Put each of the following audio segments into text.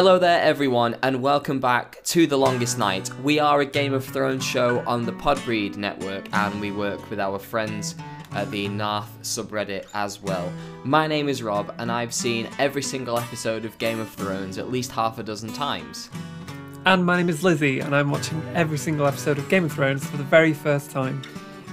Hello there, everyone, and welcome back to The Longest Night. We are a Game of Thrones show on the Podbreed network, and we work with our friends at the Narth subreddit as well. My name is Rob, and I've seen every single episode of Game of Thrones at least half a dozen times. And my name is Lizzie, and I'm watching every single episode of Game of Thrones for the very first time.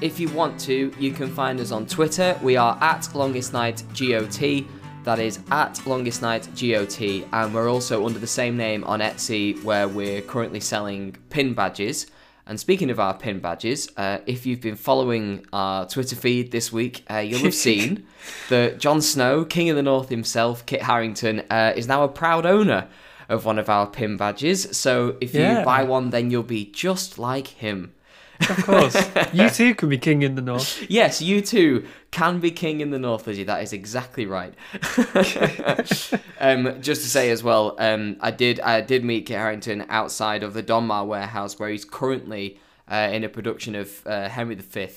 If you want to, you can find us on Twitter. We are at Longest Night GOT. That is at Longest Night GOT, and we're also under the same name on Etsy, where we're currently selling pin badges. And speaking of our pin badges, uh, if you've been following our Twitter feed this week, uh, you'll have seen that Jon Snow, King of the North himself, Kit Harington, uh, is now a proud owner of one of our pin badges. So if Yeah. you buy one, then you'll be just like him. Of course, you too can be king in the north. Yes, you too can be king in the north, Lizzie. That is exactly right. um, just to say as well, um, I did I did meet Kit Harington outside of the Donmar warehouse where he's currently uh, in a production of uh, Henry V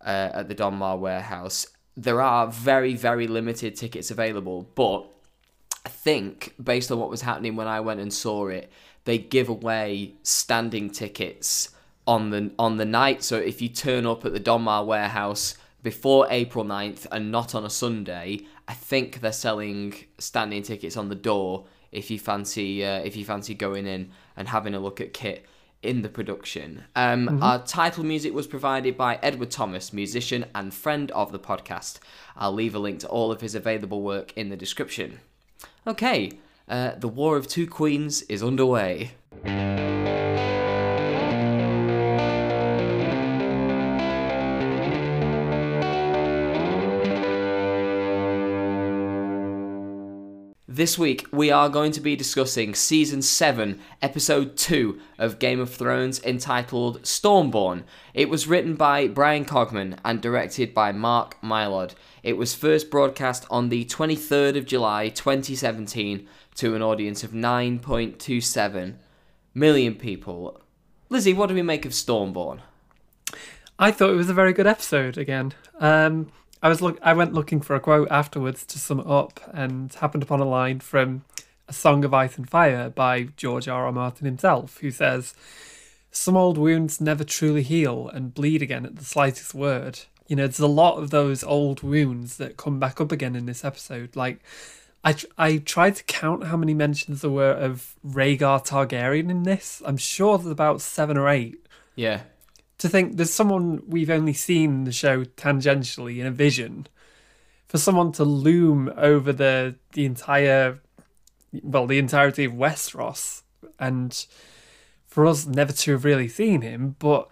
uh, at the Donmar warehouse. There are very very limited tickets available, but I think based on what was happening when I went and saw it, they give away standing tickets on the on the night. So if you turn up at the Donmar warehouse before April 9th and not on a Sunday, I think they're selling standing tickets on the door if you fancy uh, if you fancy going in and having a look at kit in the production. Um, Our title music was provided by Edward Thomas, musician and friend of the podcast. I'll leave a link to all of his available work in the description. Okay, uh, the War of Two Queens is underway. This week, we are going to be discussing Season 7, Episode 2 of Game of Thrones entitled Stormborn. It was written by Bryan Cogman and directed by Mark Mylod. It was first broadcast on the 23rd of July 2017 to an audience of 9.27 million people. Lizzie, what do we make of Stormborn? I thought it was a very good episode again. Um, I was look. I went looking for a quote afterwards to sum it up, and happened upon a line from "A Song of Ice and Fire" by George R. R. Martin himself, who says, "Some old wounds never truly heal and bleed again at the slightest word." You know, there's a lot of those old wounds that come back up again in this episode. Like, I I tried to count how many mentions there were of Rhaegar Targaryen in this. I'm sure there's about seven or eight Yeah. To think there's someone we've only seen the show tangentially in a vision for someone to loom over the the entire well the entirety of Westeros and for us never to have really seen him but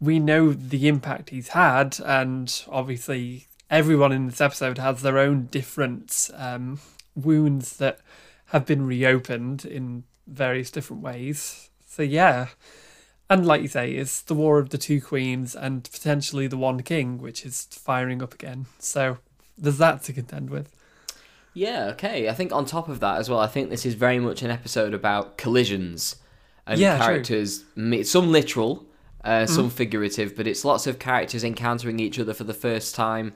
we know the impact he's had and obviously everyone in this episode has their own different um, wounds that have been reopened in various different ways. So yeah and like you say, it's the War of the Two Queens and potentially the One King, which is firing up again. So there's that to contend with. Yeah, okay. I think on top of that as well, I think this is very much an episode about collisions and Yeah. Mm-hmm. characters, me- some literal, uh, some figurative, but it's lots of characters encountering each other for the first time,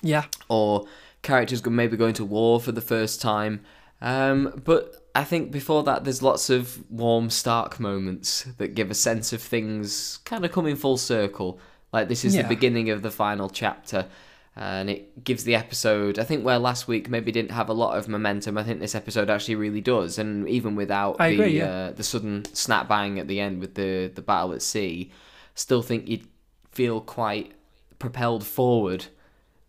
Yeah. or characters maybe going to war for the first time. Um, but I think before that, there's lots of warm, stark moments that give a sense of things kind of coming full circle. Like this is Yeah. the beginning of the final chapter, and it gives the episode. I think where last week maybe didn't have a lot of momentum, I think this episode actually really does. And even without I the agree, yeah. uh, the sudden snap bang at the end with the the battle at sea, still think you'd feel quite propelled forward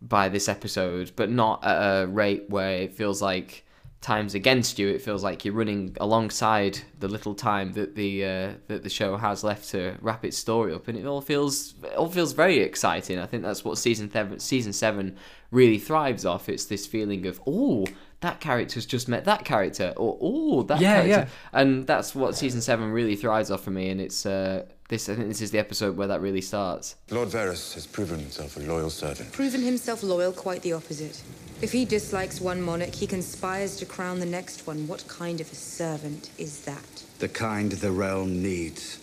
by this episode, but not at a rate where it feels like time's against you. It feels like you're running alongside the little time that the uh, that the show has left to wrap its story up, and it all feels it all feels very exciting. I think that's what season seven season seven really thrives off. It's this feeling of oh. That character's just met that character, or oh, that Yeah, character, yeah. and that's what season seven really thrives off for me. And it's uh, this. I think this is the episode where that really starts. Lord Varys has proven himself a loyal servant. Proven himself loyal, quite the opposite. If he dislikes one monarch, he conspires to crown the next one. What kind of a servant is that? The kind the realm needs.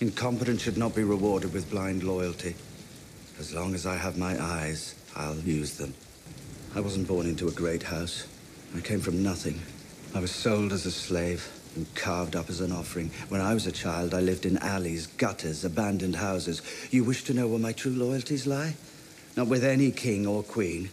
Incompetence should not be rewarded with blind loyalty. As long as I have my eyes, I'll use them. I wasn't born into a great house. I came from nothing. I was sold as a slave and carved up as an offering. When I was a child, I lived in alleys, gutters, abandoned houses. You wish to know where my true loyalties lie? Not with any king or queen,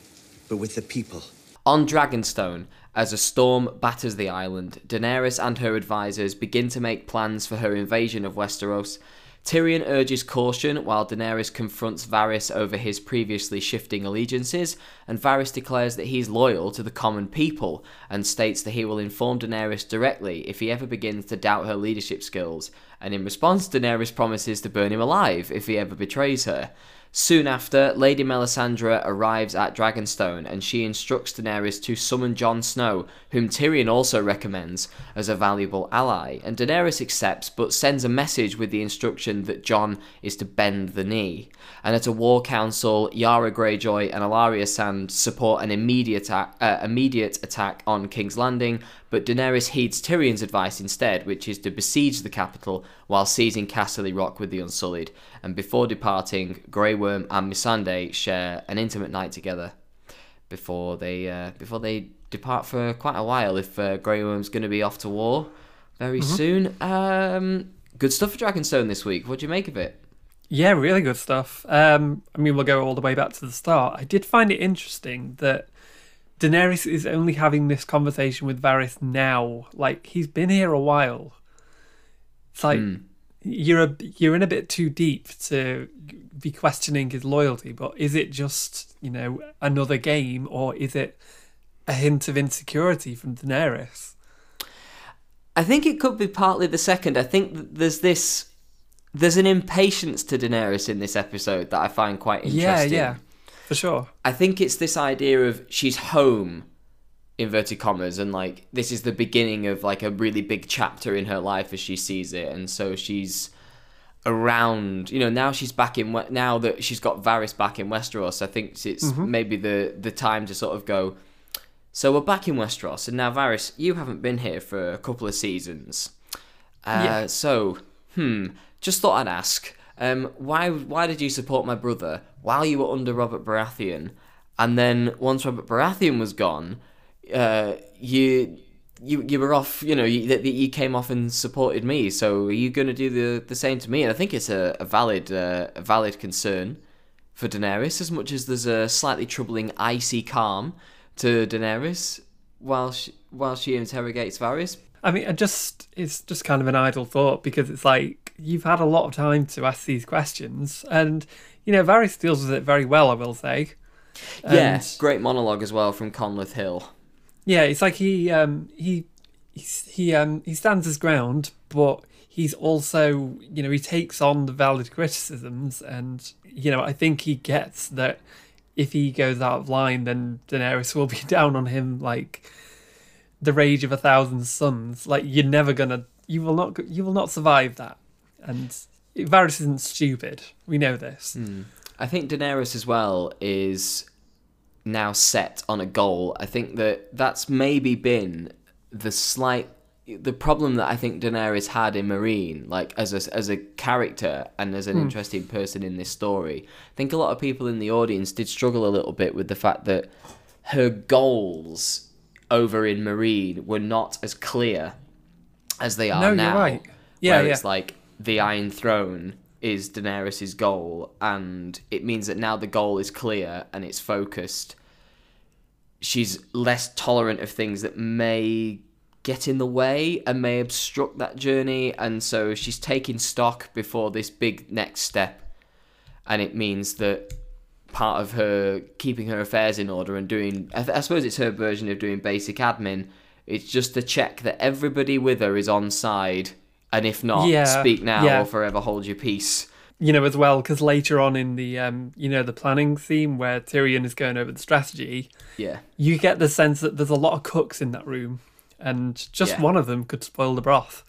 but with the people. On Dragonstone, as a storm batters the island, Daenerys and her advisors begin to make plans for her invasion of Westeros. Tyrion urges caution while Daenerys confronts Varys over his previously shifting allegiances, and Varys declares that he's loyal to the common people and states that he will inform Daenerys directly if he ever begins to doubt her leadership skills. And in response, Daenerys promises to burn him alive if he ever betrays her. Soon after, Lady Melisandre arrives at Dragonstone and she instructs Daenerys to summon Jon Snow, whom Tyrion also recommends as a valuable ally. And Daenerys accepts but sends a message with the instruction that Jon is to bend the knee. And at a war council, Yara Greyjoy and Ellaria Sand support an immediate, uh, immediate attack on King's Landing, but Daenerys heeds Tyrion's advice instead, which is to besiege the capital while seizing Casterly Rock with the Unsullied. And before departing, Grey Worm and Missandei share an intimate night together before they uh, before they depart for quite a while. If uh, Grey Worm's going to be off to war very mm-hmm. soon, um, good stuff for Dragonstone this week. What do you make of it? Yeah, really good stuff. Um, I mean, we'll go all the way back to the start. I did find it interesting that Daenerys is only having this conversation with Varys now. Like he's been here a while. It's like mm. you're a, you're in a bit too deep to be questioning his loyalty. But is it just you know another game, or is it a hint of insecurity from Daenerys? I think it could be partly the second. I think there's this there's an impatience to Daenerys in this episode that I find quite interesting. Yeah, yeah for sure. I think it's this idea of she's home, inverted commas, and like this is the beginning of like a really big chapter in her life as she sees it, and so she's around. You know, now she's back in. Now that she's got Varys back in Westeros, I think it's mm-hmm. maybe the the time to sort of go. So we're back in Westeros, and now Varys, you haven't been here for a couple of seasons. Uh, yeah. So, hmm, just thought I'd ask. Um, why why did you support my brother while you were under Robert Baratheon, and then once Robert Baratheon was gone, uh, you you you were off. You know, you, you came off and supported me. So are you going to do the the same to me? And I think it's a, a valid uh, a valid concern for Daenerys, as much as there's a slightly troubling icy calm to Daenerys while she while she interrogates Varys. I mean, I just it's just kind of an idle thought because it's like you've had a lot of time to ask these questions, and you know Varys deals with it very well. I will say. And, yeah, great monologue as well from Conleth Hill. Yeah, it's like he um, he he um, he stands his ground, but he's also you know he takes on the valid criticisms, and you know I think he gets that if he goes out of line, then Daenerys will be down on him like the rage of a thousand suns. Like you're never gonna, you will not, you will not survive that. And Varys isn't stupid. We know this. Mm. I think Daenerys as well is now set on a goal. I think that that's maybe been the slight the problem that I think Daenerys had in Meereen, like as a as a character and as an mm. interesting person in this story. I think a lot of people in the audience did struggle a little bit with the fact that her goals over in Meereen were not as clear as they are no, now. You're right. Yeah, where yeah. it's like the Iron Throne is Daenerys' goal, and it means that now the goal is clear and it's focused. She's less tolerant of things that may get in the way and may obstruct that journey, and so she's taking stock before this big next step. And it means that part of her keeping her affairs in order and doing. I, th- I, suppose it's her version of doing basic admin. It's just to check that everybody with her is on side, and if not, yeah, speak now yeah. or forever hold your peace. You know, as well, because later on in the, um, you know, the planning theme where Tyrion is going over the strategy, yeah, you get the sense that there's a lot of cooks in that room, and just yeah. one of them could spoil the broth.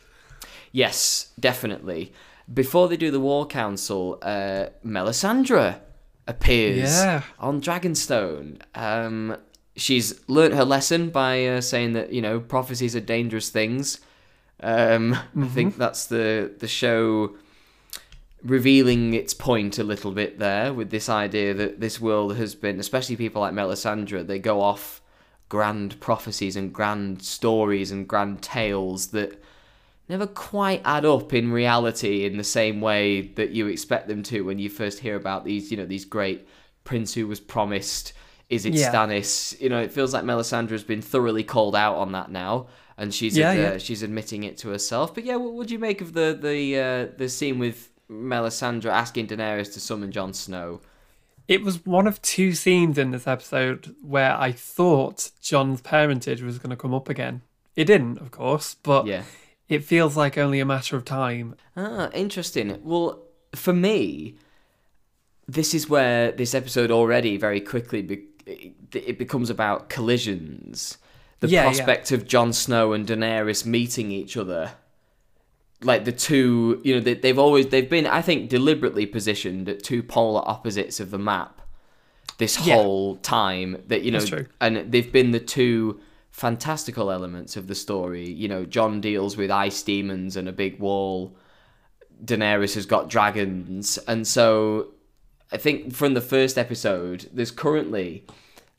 Yes, definitely. Before they do the war council, uh, Melisandre appears yeah. on Dragonstone. Um, she's learnt her lesson by uh, saying that you know prophecies are dangerous things. Um, mm-hmm. I think that's the the show revealing its point a little bit there with this idea that this world has been, especially people like Melisandre, they go off grand prophecies and grand stories and grand tales that never quite add up in reality in the same way that you expect them to when you first hear about these, you know, these great prince who was promised. Is it Yeah. Stannis? You know, it feels like Melisandre has been thoroughly called out on that now, and she's Yeah, uh, yeah. she's admitting it to herself. But yeah, what would you make of the the uh, the scene with Melisandre asking Daenerys to summon Jon Snow? It was one of two scenes in this episode where I thought Jon's parentage was going to come up again. It didn't, of course, but Yeah. it feels like only a matter of time. Ah, interesting. Well, for me, this is where this episode already very quickly be- it becomes about collisions. The Yeah, yeah. prospect of Jon Snow and Daenerys meeting each other. Like the two, you know, they, they've always they've been, I think, deliberately positioned at two polar opposites of the map. This Yeah. whole time that you know, That's true. and they've been the two fantastical elements of the story. You know, Jon deals with ice demons and a big wall. Daenerys has got dragons, and so I think from the first episode, there's currently,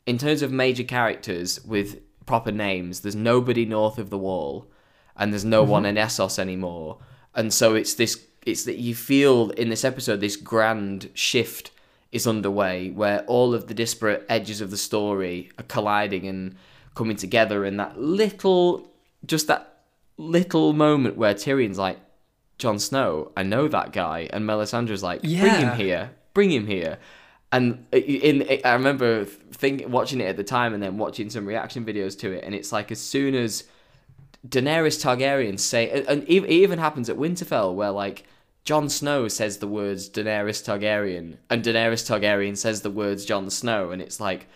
in terms of major characters with proper names, there's nobody north of the wall, and there's no one mm-hmm. in Essos anymore, and so it's this, it's that you feel in this episode this grand shift is underway where all of the disparate edges of the story are colliding and coming together, and that little, just that little moment where Tyrion's like, Jon Snow, I know that guy, and Melisandre's like, bring him here, bring him here. And in, I remember watching it at the time, and then watching some reaction videos to it, and it's like as soon as Daenerys Targaryen say, and it even happens at Winterfell where like Jon Snow says the words Daenerys Targaryen, and Daenerys Targaryen says the words Jon Snow, and it's like,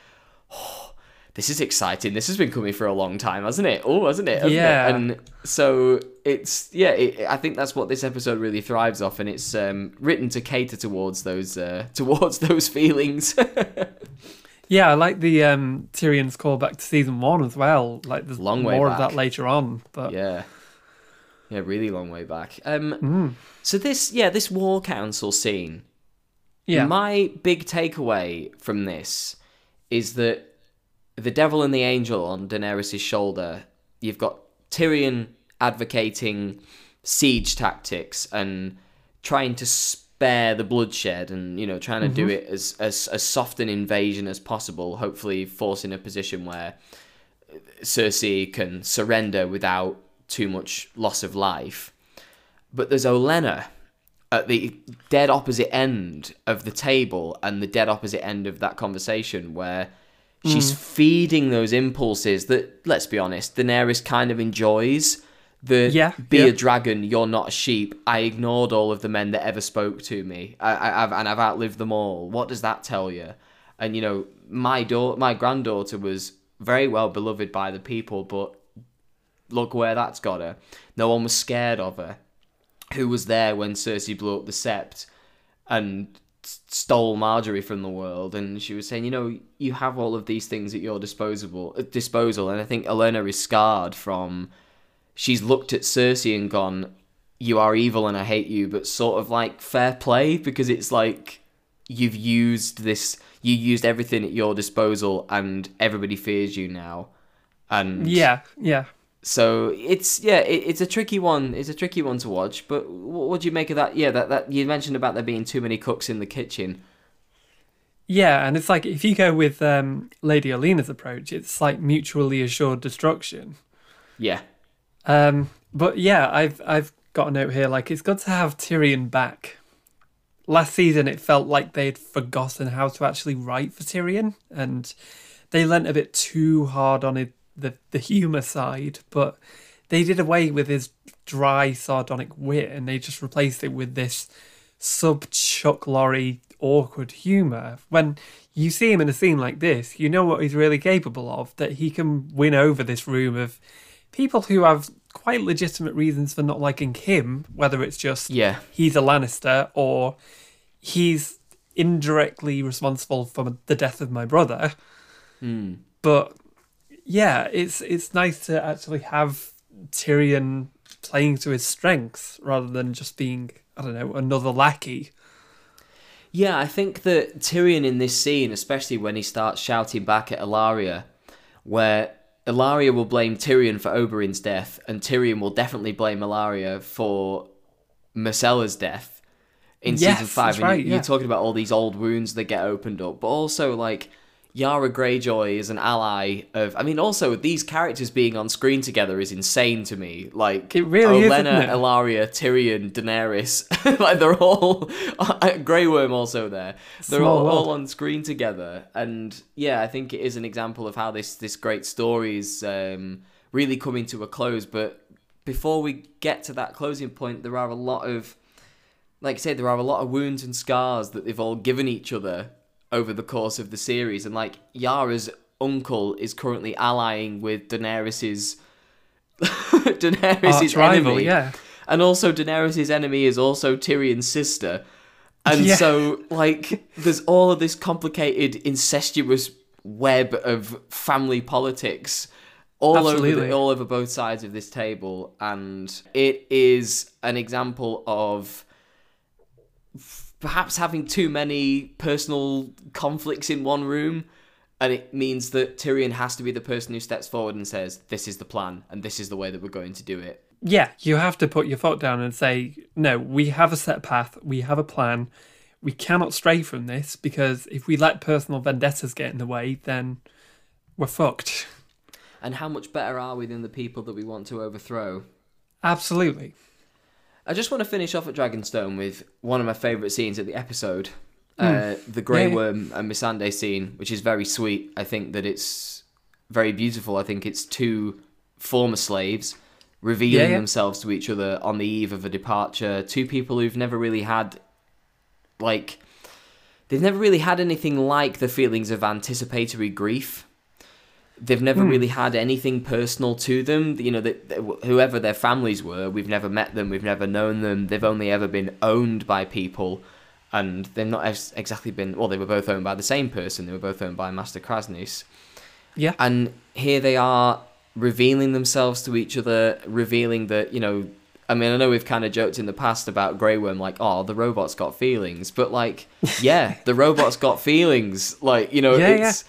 oh, this is exciting. This has been coming for a long time, hasn't it? Oh, hasn't it? Hasn't it? Yeah. And so it's yeah. It, I think that's what this episode really thrives off, and it's um, written to cater towards those uh, towards those feelings. Yeah, I like the um, Tyrion's callback to season one as well. Like there's Long way more of that later on, but Yeah. Yeah, really long way back. Um Mm. so this yeah, this war council scene. yeah, My big takeaway from this is that the devil and the angel on Daenerys' shoulder, you've got Tyrion advocating siege tactics and trying to spare the bloodshed and you know trying to do mm-hmm. it as, as as soft an invasion as possible hopefully forcing a position where Cersei can surrender without too much loss of life. But there's Olenna at the dead opposite end of the table and the dead opposite end of that conversation where she's hmm. feeding those impulses that, let's be honest, Daenerys kind of enjoys. The Yeah, be yeah. a dragon, you're not a sheep. I ignored all of the men that ever spoke to me, I, I, I've, and I've outlived them all. What does that tell you? And you know, my daughter, my granddaughter was very well beloved by the people, but look where that's got her. No one was scared of her. Who was there when Cersei blew up the Sept and stole Margaery from the world? And she was saying, you know, you have all of these things at your disposable uh, disposal. And I think Olenna is scarred from. She's looked at Cersei and gone, "You are evil and I hate you," but sort of like fair play because it's like you've used this. You used everything at your disposal, and everybody fears you now. And yeah, yeah. So it's yeah, it, it's a tricky one. It's a tricky one to watch. But what, what do you make of that? Yeah, that, that you mentioned about there being too many cooks in the kitchen. Yeah, and it's like if you go with um, Lady Olenna's approach, it's like mutually assured destruction. Yeah, Um, but yeah, I've I've got a note here. Like it's good to have Tyrion back. Last season, it felt like they'd forgotten how to actually write for Tyrion, and they lent a bit too hard on it, the the humor side. But they did away with his dry, sardonic wit, and they just replaced it with this sub Chuck Lorre awkward humor. When you see him in a scene like this, you know what he's really capable of. That he can win over this room of people who have quite legitimate reasons for not liking him, whether it's just Yeah. he's a Lannister or he's indirectly responsible for the death of my brother. Hmm. But yeah, it's it's nice to actually have Tyrion playing to his strengths rather than just being I don't know another lackey. yeah. I think that Tyrion in this scene, especially when he starts shouting back at Ellaria, where Ellaria will blame Tyrion for Oberyn's death, and Tyrion will definitely blame Ellaria for Myrcella's death in Yes, season five. that's and you- right, you're yeah. talking about all these old wounds that get opened up, but also like Yara Greyjoy is an ally of. I mean, also these characters being on screen together is insane to me. Like It really Olenna, isn't? Ellaria, Tyrion, Daenerys, like they're all Grey Worm also there. They're Small all, world. all on screen together, and yeah, I think it is an example of how this this great story is um, really coming to a close. But before we get to that closing point, there are a lot of like I said, there are a lot of wounds and scars that they've all given each other over the course of the series, and like Yara's uncle is currently allying with Daenerys's Daenerys's rival, enemy, yeah. and also Daenerys's enemy is also Tyrion's sister, and Yeah. so like there's all of this complicated incestuous web of family politics all over the, all over both sides of this table, and it is an example of perhaps having too many personal conflicts in one room. And it means that Tyrion has to be the person who steps forward and says, This is the plan, and this is the way that we're going to do it. Yeah, you have to put your foot down and say, no, we have a set path, we have a plan, we cannot stray from this because if we let personal vendettas get in the way, then we're fucked. And how much better are we than the people that we want to overthrow? Absolutely. I just want to finish off at Dragonstone with one of my favourite scenes of the episode. Uh, the Grey yeah. Worm and Missandei scene, which is very sweet. I think that it's very beautiful. I think it's two former slaves revealing Yeah, yeah. themselves to each other on the eve of a departure. Two people who've never really had, like, they've never really had anything like the feelings of anticipatory grief they've never Hmm. really had anything personal to them. You know, that that whoever their families were, we've never met them, we've never known them. They've only ever been owned by people, and they've not ex- exactly been. Well, they were both owned by the same person. They were both owned by Master Kraznys, Yeah. and here they are revealing themselves to each other, revealing that you know. I mean, I know we've kind of joked in the past about Grey Worm, like, oh, the robot's got feelings, but like, yeah, the robot's got feelings. Like, you know, Yeah, yeah. it's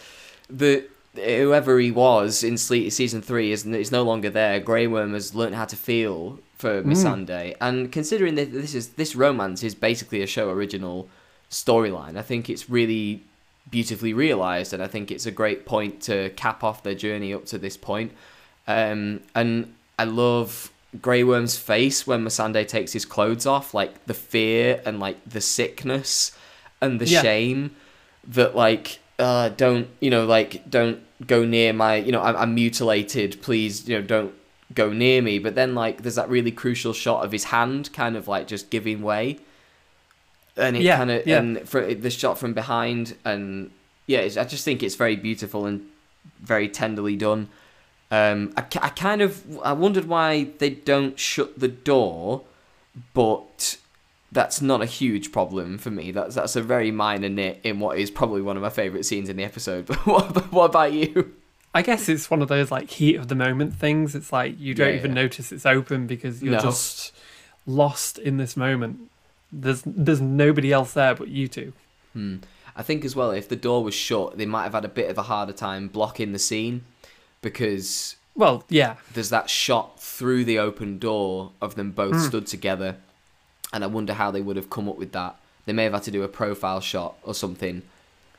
the whoever he was in season three is is no longer there. Grey Worm has learned how to feel for. Missandei, and considering that this is this romance is basically a show original storyline, I think it's really beautifully realized, and I think it's a great point to cap off their journey up to this point. Um, and I love Grey Worm's face when Missandei takes his clothes off, like the fear and like the sickness and the Yeah. shame that like uh don't you know like don't go near my you know I'm, I'm mutilated please you know don't go near me. But then like there's that really crucial shot of his hand kind of like just giving way. And it Yeah, kind of yeah. and for the shot from behind and yeah it's, i just think it's very beautiful and very tenderly done. Um I, I kind of i wondered why they don't shut the door but that's not a huge problem for me. That's that's a very minor nit in what is probably one of my favorite scenes in the episode. But what, what about you? I guess it's one of those like heat of the moment things. It's like you don't Yeah, even yeah. notice it's open because you're No. just lost in this moment. There's there's nobody else there but you two. Hmm. I think as well, if the door was shut, they might have had a bit of a harder time blocking the scene because Well, yeah, there's that shot through the open door of them both Hmm. stood together, and I wonder how they would have come up with that. They may have had to do a profile shot or something,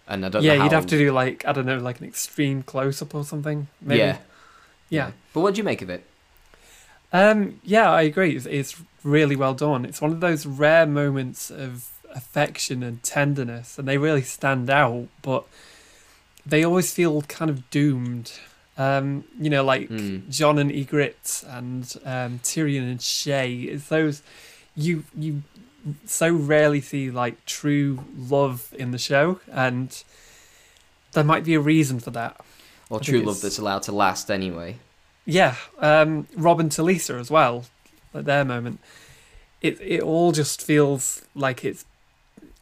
and I don't yeah. You'd have to do like I don't know, like an extreme close up or something. Maybe. Yeah, yeah. But what do you make of it? Um, yeah, I agree. It's, it's really well done. It's one of those rare moments of affection and tenderness, and they really stand out. But they always feel kind of doomed. Um, you know, like Hmm. Jon and Ygritte and um, Tyrion and Shae. It's those you you so rarely see like true love in the show, and there might be a reason for that. Or I true love that's allowed to last anyway? Yeah, um, Robb and Talisa as well, at their moment. It it all just feels like it's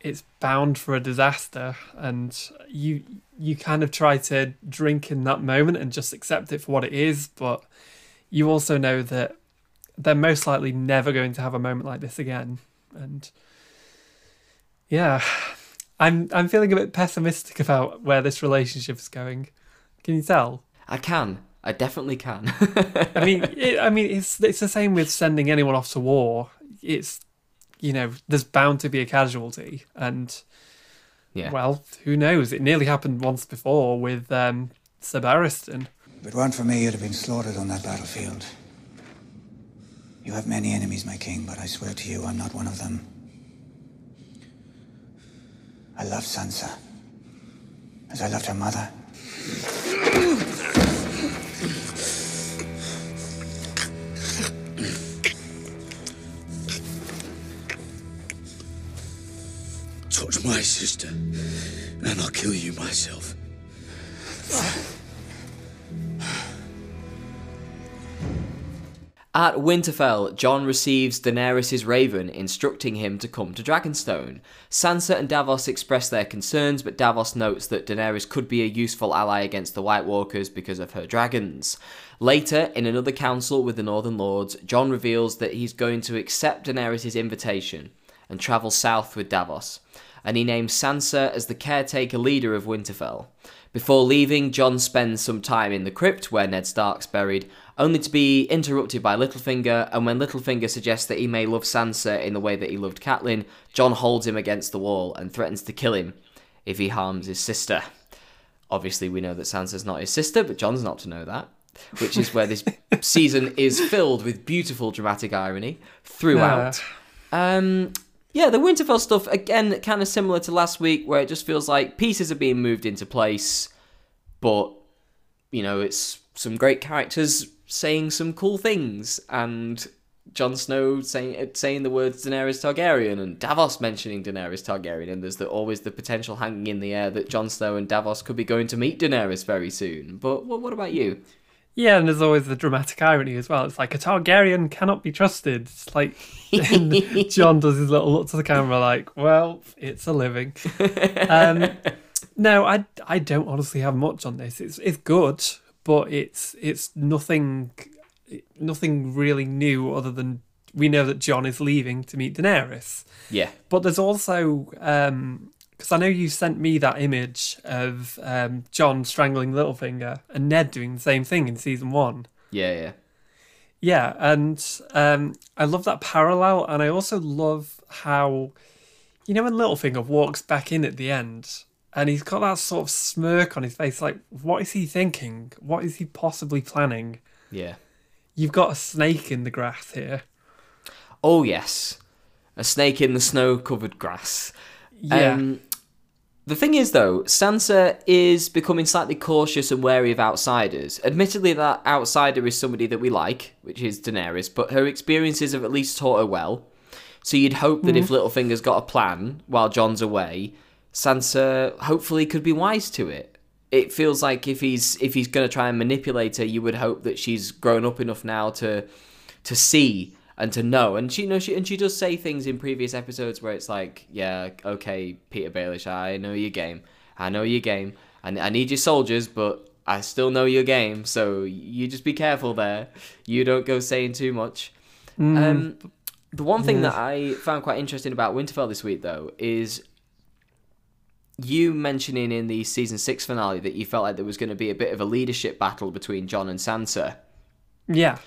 it's bound for a disaster, and you you kind of try to drink in that moment and just accept it for what it is, but you also know that they're most likely never going to have a moment like this again, and yeah, I'm I'm feeling a bit pessimistic about where this relationship is going. Can you tell? I can. I definitely can. I mean, it, I mean, it's it's the same with sending anyone off to war. It's you know, there's bound to be a casualty, and yeah. well, who knows? It nearly happened once before with um, Sir Barristan. If it weren't for me, you'd have been slaughtered on that battlefield. You have many enemies, my king, but I swear to you, I'm not one of them. I love Sansa. As I loved her mother. Touch my sister, and I'll kill you myself. At Winterfell, Jon receives Daenerys' raven instructing him to come to Dragonstone. Sansa and Davos express their concerns, but Davos notes that Daenerys could be a useful ally against the White Walkers because of her dragons. Later, in another council with the Northern Lords, Jon reveals that he's going to accept Daenerys' invitation and travel south with Davos, and he names Sansa as the caretaker leader of Winterfell. Before leaving, Jon spends some time in the crypt where Ned Stark's buried, only to be interrupted by Littlefinger, and when Littlefinger suggests that he may love Sansa in the way that he loved Catelyn, Jon holds him against the wall and threatens to kill him if he harms his sister. Obviously, we know that Sansa's not his sister, but Jon's not to know that, which is where this season is filled with beautiful dramatic irony throughout. Um, yeah, the Winterfell stuff again, kind of similar to last week, where it just feels like pieces are being moved into place, but you know, it's some great characters saying some cool things, and Jon Snow saying saying the words Daenerys Targaryen, and Davos mentioning Daenerys Targaryen, and there's the, always the potential hanging in the air that Jon Snow and Davos could be going to meet Daenerys very soon. But what, what about you? Yeah, and there's always the dramatic irony as well. It's like a Targaryen cannot be trusted. It's like Jon does his little look to the camera, like, "Well, it's a living." Um, no, I I don't honestly have much on this. It's it's good, but it's it's nothing nothing really new other than we know that Jon is leaving to meet Daenerys. Yeah, But there's also because I know you sent me that image of um, Jon strangling Littlefinger and Ned doing the same thing in season one. yeah, yeah. Yeah, and um, I love that parallel, and I also love how, you know, when Littlefinger walks back in at the end, and he's got that sort of smirk on his face, like, what is he thinking? What is he possibly planning? Yeah. You've got a snake in the grass here. Oh yes, a snake in the snow-covered grass. Yeah, Um, the thing is, though, Sansa is becoming slightly cautious and wary of outsiders. Admittedly, that outsider is somebody that we like, which is Daenerys, but her experiences have at least taught her well. So you'd hope that if Littlefinger's got a plan while Jon's away, Sansa hopefully could be wise to it. It feels like if he's if he's going to try and manipulate her, you would hope that she's grown up enough now to to see and to know. And she you know she and she does say things in previous episodes where it's like, yeah, okay, Petyr Baelish, I know your game. I know your game. I, I need your soldiers, but I still know your game. So you just be careful there. You don't go saying too much. Um, the one thing that I found quite interesting about Winterfell this week, though, is you mentioning in the season six finale that you felt like there was going to be a bit of a leadership battle between Jon and Sansa. yeah,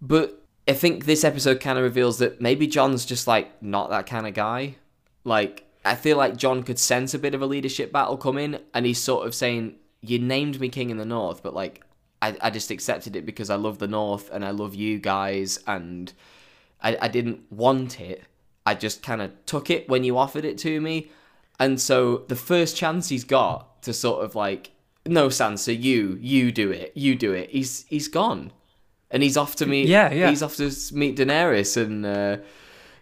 But I think this episode kind of reveals that maybe Jon's just like not that kind of guy. Like, I feel like Jon could sense a bit of a leadership battle coming, and he's sort of saying, You named me king in the north, but like, I, I just accepted it because I love the north and I love you guys, and I, I didn't want it. I just kind of took it when you offered it to me. And so the first chance he's got to sort of like, no, Sansa, you, you do it, you do it. He's he's gone, and he's off to meet. Yeah, yeah. He's off to meet Daenerys and uh,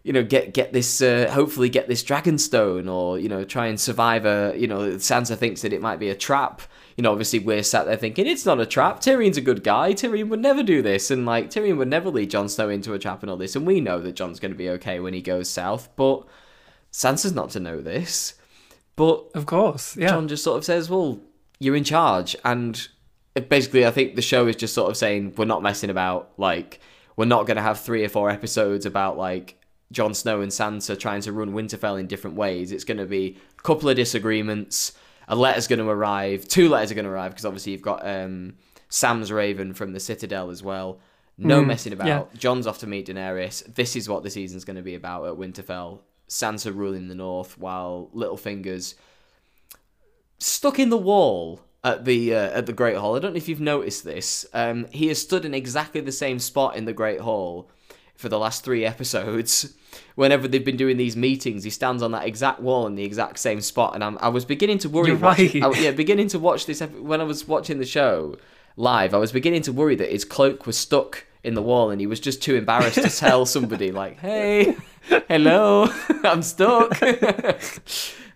you know get get this uh, hopefully get this Dragonstone or you know try and survive a you know Sansa thinks that it might be a trap. You know, obviously we're sat there thinking it's not a trap. Tyrion's a good guy. Tyrion would never do this, and like Tyrion would never lead Jon Snow into a trap and all this. And we know that Jon's going to be okay when he goes south, but Sansa's not to know this. But of course. Yeah, Jon just sort of says, "Well, you're in charge," and basically, I think the show is just sort of saying we're not messing about. Like, we're not going to have three or four episodes about like Jon Snow and Sansa trying to run Winterfell in different ways. It's going to be a couple of disagreements. A letter's going to arrive. Two letters are going to arrive because obviously you've got um, Sam's Raven from the Citadel as well. No messing about. yeah. Jon's off to meet Daenerys. This is what the season's going to be about at Winterfell. Sansa ruling the North while Littlefinger's stuck in the wall at the uh, at the Great Hall. I don't know if you've noticed this. Um, he has stood in exactly the same spot in the Great Hall for the last three episodes. Whenever they've been doing these meetings, he stands on that exact wall in the exact same spot, and I'm, I was beginning to worry. You're watching- right. I- yeah, beginning to watch this ep- when I was watching the show live. I was beginning to worry that his cloak was stuck in the wall, and he was just too embarrassed to tell somebody, like, "Hey, hello, I'm stuck."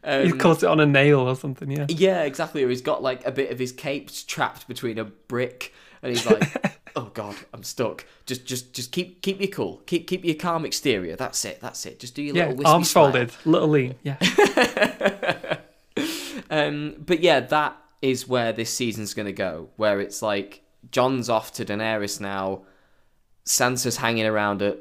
He's caught it on a nail or something. Yeah. Yeah, exactly. Or he's got like a bit of his cape trapped between a brick, and he's like, "Oh God, I'm stuck." Just, just, just keep, keep your cool. Keep, keep your calm exterior. That's it. That's it. Just do your Yeah. little Arms smile. folded, little lean. Yeah. Um, but yeah, that is where this season's gonna go. Where it's like Jon's off to Daenerys now. Sansa's hanging around at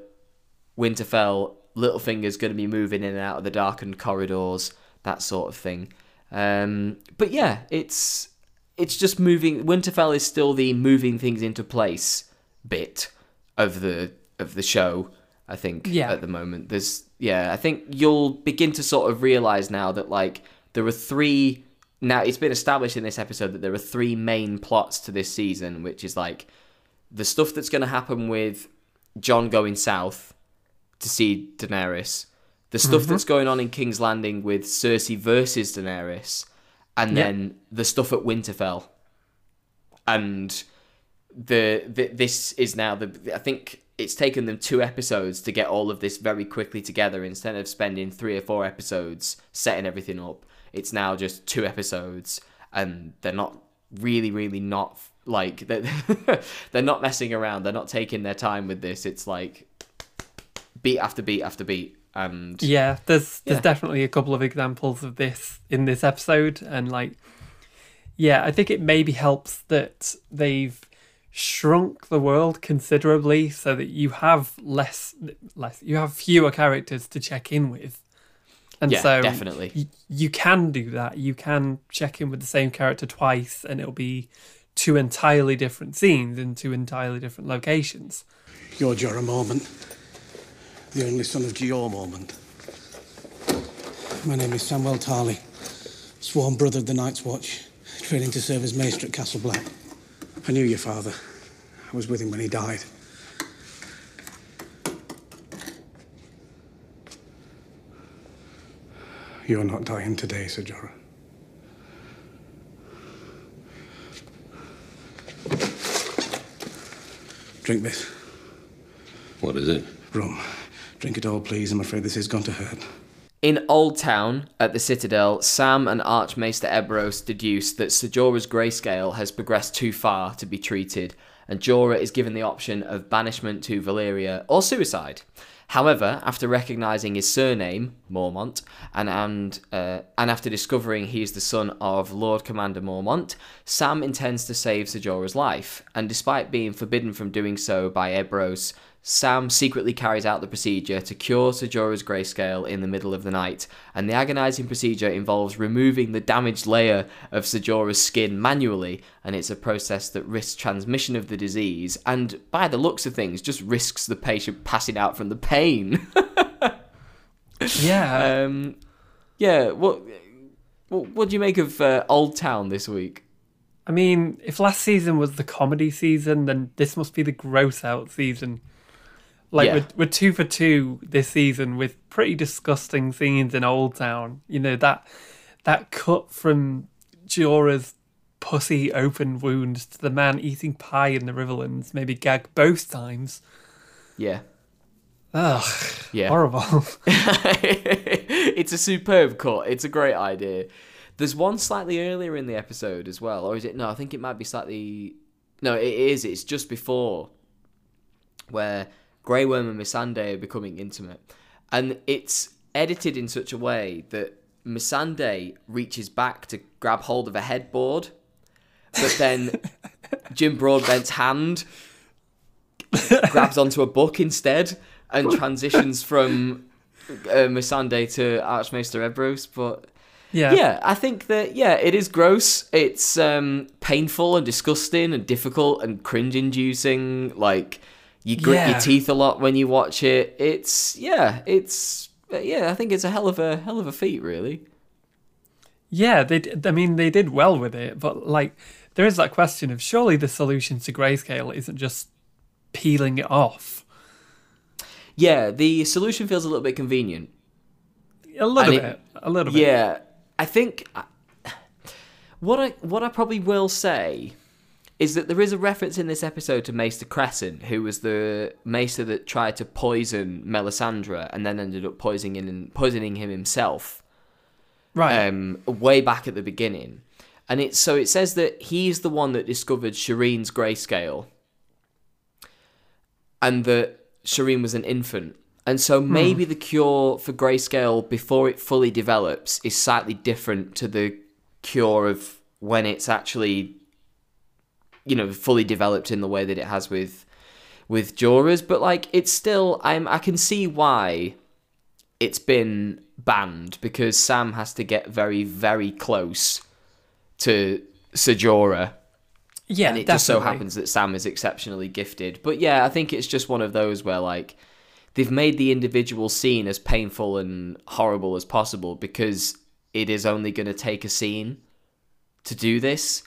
Winterfell. Littlefinger's going to be moving in and out of the darkened corridors, that sort of thing. Um, but yeah, it's it's just moving. Winterfell is still the moving things into place bit of the of the show. I think Yeah. at the moment there's yeah. I think you'll begin to sort of realize now that like there are three. Now it's been established in this episode that there are three main plots to this season, which is like the stuff that's going to happen with Jon going south to see Daenerys, the stuff Mm-hmm. that's going on in King's Landing with Cersei versus Daenerys, and Yeah. then the stuff at Winterfell. And the, the this is now the I think it's taken them two episodes to get all of this very quickly together instead of spending three or four episodes setting everything up. It's now just two episodes, and they're not really, really not like they're, they're not messing around. They're not taking their time with this. It's like beat after beat after beat, and Yeah, there's there's Yeah. definitely a couple of examples of this in this episode, and like, yeah, I think it maybe helps that they've shrunk the world considerably so that you have less less you have fewer characters to check in with, and Yeah, so definitely. y- you can do that. You can check in with the same character twice, and it'll be two entirely different scenes in two entirely different locations. You're a Mormont, the only son of Jeor Mormont. My name is Samwell Tarly, sworn brother of the Night's Watch, training to serve as maester at Castle Black. I knew your father. I was with him when he died. You're not dying today, Sir Jorah. Drink this. What is it? Rum. Drink it all, please. I'm afraid this is going to hurt. In Old Town at the Citadel, Sam and Archmaester Ebrose deduce that Ser Jorah's grayscale has progressed too far to be treated, and Jorah is given the option of banishment to Valyria or suicide. However, after recognizing his surname, Mormont, and and, uh, and after discovering he is the son of Lord Commander Mormont, Sam intends to save Ser Jorah's life, and despite being forbidden from doing so by Ebrose, Sam secretly carries out the procedure to cure Ser Jorah's grayscale in the middle of the night, and the agonizing procedure involves removing the damaged layer of Ser Jorah's skin manually, and it's a process that risks transmission of the disease, and by the looks of things, just risks the patient passing out from the pain. Yeah, um, yeah, what, what, what do you make of uh, Old Town this week? I mean, if last season was the comedy season, then this must be the gross out season. Like Yeah. we're, we're two for two this season with pretty disgusting scenes in Old Town. You know that that cut from Jorah's pussy open wound to the man eating pie in the Riverlands, maybe gag both times. Yeah. Ugh, Yeah. horrible. it's a superb cut. It's a great idea. There's one slightly earlier in the episode as well, or is it? No, I think it might be slightly. No, it is. It's just before where Grey Worm and Missandei are becoming intimate, and it's edited in such a way that Missandei reaches back to grab hold of a headboard, but then Jim Broadbent's hand grabs onto a book instead and transitions from uh, Missandei to Archmaester Ebrose. But Yeah. Yeah, I think that yeah, it is gross. It's um, painful and disgusting and difficult and cringe-inducing. Like you grit Yeah. your teeth a lot when you watch it. It's yeah, it's uh, yeah. I think it's a hell of a hell of a feat, really. Yeah, they. I mean, they did well with it, but like, there is that question of surely the solution to grayscale isn't just peeling it off. Yeah, the solution feels a little bit convenient. A little And it- bit. a little bit. Yeah, I think uh, what I what I probably will say is that there is a reference in this episode to Maester Cressen, who was the Maester that tried to poison Melisandre and then ended up poisoning poisoning him himself. Right. Um, way back at the beginning, and it so it says that he's the one that discovered Shireen's grayscale, and that Shireen was an infant. And so maybe the cure for grayscale before it fully develops is slightly different to the cure of when it's actually, you know, fully developed in the way that it has with with Jorah's. But like, it's still, I'm I can see why it's been banned because Sam has to get very very close to Ser Jorah yeah, and it just so happens that Sam is exceptionally gifted. But yeah, I think it's just one of those where like they've made the individual scene as painful and horrible as possible because it is only going to take a scene to do this.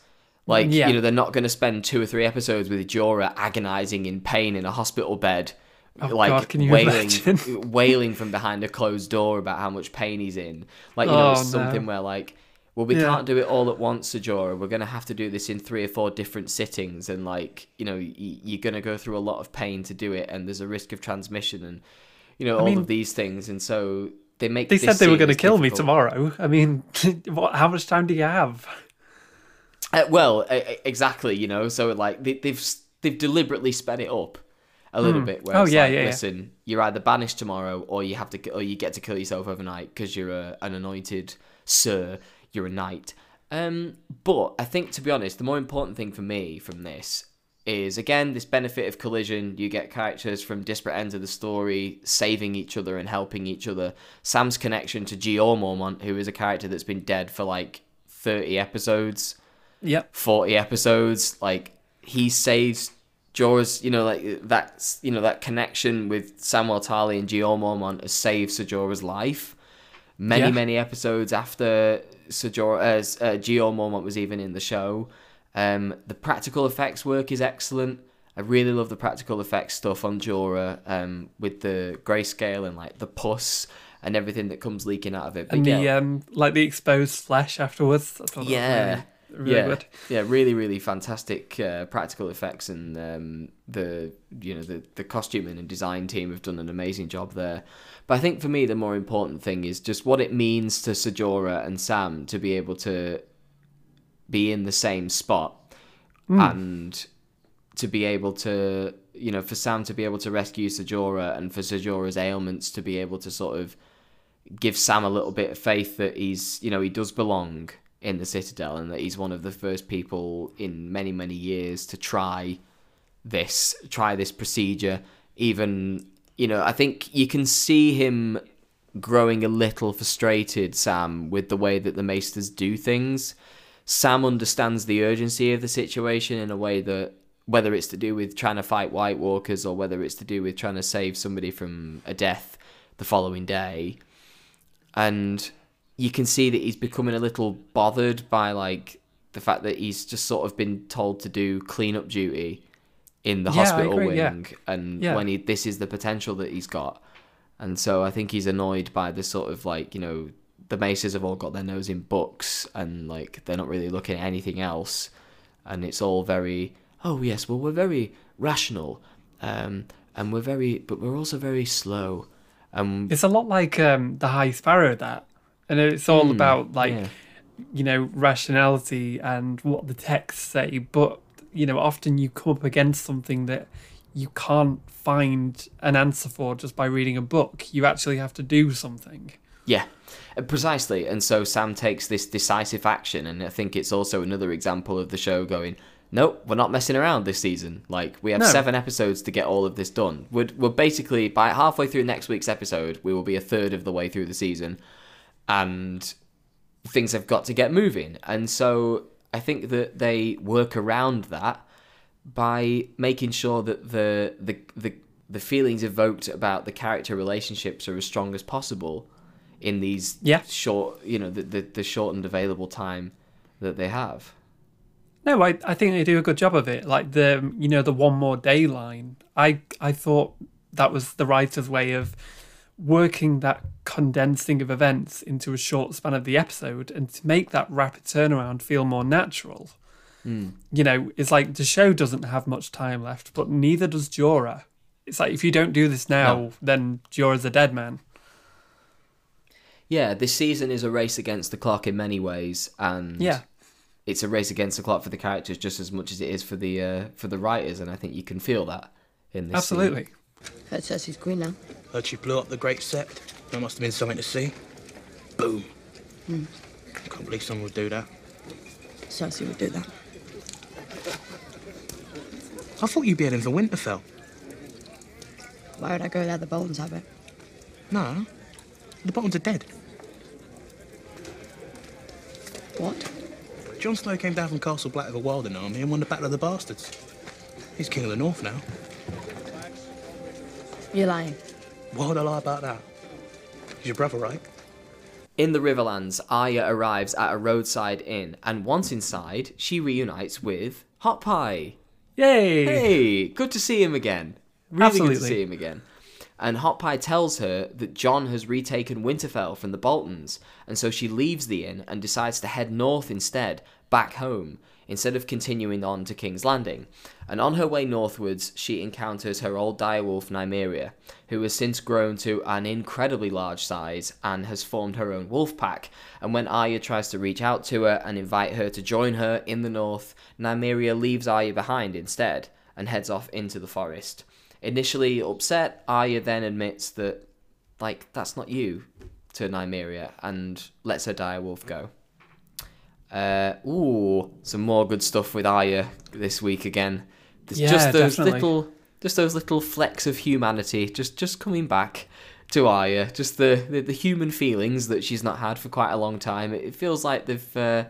Like Yeah. you know, they're not going to spend two or three episodes with Jorah agonizing in pain in a hospital bed. Oh, like God, can you wailing, wailing from behind a closed door about how much pain he's in. Like you know, Oh, it's something no. where like, well, we Yeah. can't do it all at once, Ser Jorah. We're gonna have to do this in three or four different sittings, and like, you know, y- you're gonna go through a lot of pain to do it, and there's a risk of transmission, and you know, all mean, of these things, and so they make. They said they were going to kill me tomorrow. I mean, what? How much time do you have? Uh, well, uh, exactly. You know, so like they, they've they've deliberately sped it up a little bit. Where Oh, yeah, like, yeah, yeah. listen, you're either banished tomorrow, or you have to, or you get to kill yourself overnight because you're a, an anointed sir. You're a knight. Um, but I think to be honest, the more important thing for me from this is again this benefit of collision. You get characters from disparate ends of the story saving each other and helping each other. Sam's connection to Jeor Mormont, who is a character that's been dead for like thirty episodes. Yep. 40 episodes like he saves Jorah's you know like that's you know that connection with Samwell Tarly and Jeor Mormont has saved Jorah's life many Yeah. many episodes after Sir Jorah uh, uh, Jeor Mormont was even in the show um the practical effects work is excellent I really love the practical effects stuff on Jorah um with the grayscale and like the pus and everything that comes leaking out of it But And yeah, the um, like the exposed flesh afterwards. I thought that yeah, really, yeah, good. yeah, really, really fantastic uh, practical effects, and um, the you know the the costuming and design team have done an amazing job there. But I think for me, the more important thing is just what it means to Ser Jorah and Sam to be able to be in the same spot and to be able to you know for Sam to be able to rescue Ser Jorah and for Ser Jorah's ailments to be able to sort of give Sam a little bit of faith that he's, you know, he does belong in the Citadel and that he's one of the first people in many, many years to try this, try this procedure. Even, you know, I think you can see him growing a little frustrated, Sam, with the way that the Maesters do things. Sam understands the urgency of the situation in a way that, whether it's to do with trying to fight White Walkers or whether it's to do with trying to save somebody from a death the following day, and you can see that he's becoming a little bothered by like the fact that he's just sort of been told to do cleanup duty in the Yeah, hospital agree, yeah. wing and Yeah. when he this is the potential that he's got and so i think he's annoyed by the sort of like you know the maces have all got their nose in books and like they're not really looking at anything else and it's all very oh yes well we're very rational um and we're very but we're also very slow um It's a lot like um, the High Sparrow that, and it's all about like yeah. you know rationality and what the texts say. But you know, often you come up against something that you can't find an answer for just by reading a book. You actually have to do something. Yeah, uh, precisely. And so Sam takes this decisive action, and I think it's also another example of the show going, nope, we're not messing around this season. Like, we have No. seven episodes to get all of this done. We're, we're basically, by halfway through next week's episode, we will be a third of the way through the season. And things have got to get moving. And so I think that they work around that by making sure that the the the, the feelings evoked about the character relationships are as strong as possible in these Yeah. short you know the, the, the shortened available time that they have. No, I, I think they do a good job of it. Like the you know the one more day line. I I thought that was the writer's way of working that condensing of events into a short span of the episode and to make that rapid turnaround feel more natural. You know, it's like the show doesn't have much time left, but neither does Jorah. It's like if you don't do this now, No. then Jorah's a dead man. Yeah, this season is a race against the clock in many ways, and Yeah. it's a race against the clock for the characters just as much as it is for the uh, for the writers, and I think you can feel that in this. scene. Absolutely. Heard he's queen now. Heard she blew up the Great Sept. That must have been something to see. Boom. Hmm. i Can't believe someone would do that. Cersei would do that. I thought you'd be heading for Winterfell. Why would I go there? The Boltons have it. No. The Boltons are dead. What? Jon Snow came down from Castle Black with a wildling army and won the Battle of the Bastards. He's King of the North now. You're lying. Why would I lie about that? He's your brother, right? In the Riverlands, Arya arrives at a roadside inn, and once inside, she reunites with Hot Pie. Yay! Hey, good to see him again. Really good to see him again. And Hot Pie tells her that Jon has retaken Winterfell from the Boltons, and so she leaves the inn and decides to head north instead, back home, instead of continuing on to King's Landing. And on her way northwards, she encounters her old direwolf Nymeria, who has since grown to an incredibly large size and has formed her own wolf pack. And when Arya tries to reach out to her and invite her to join her in the north, Nymeria leaves Arya behind instead and heads off into the forest. Initially upset, Arya then admits that, like, that's not you to Nymeria and lets her direwolf go. Uh, ooh, some more good stuff with Arya this week again. There's Yeah, just those definitely. little, just those little flecks of humanity, just just coming back to Arya. Just the, the, the human feelings that she's not had for quite a long time. It, feels like they've, uh,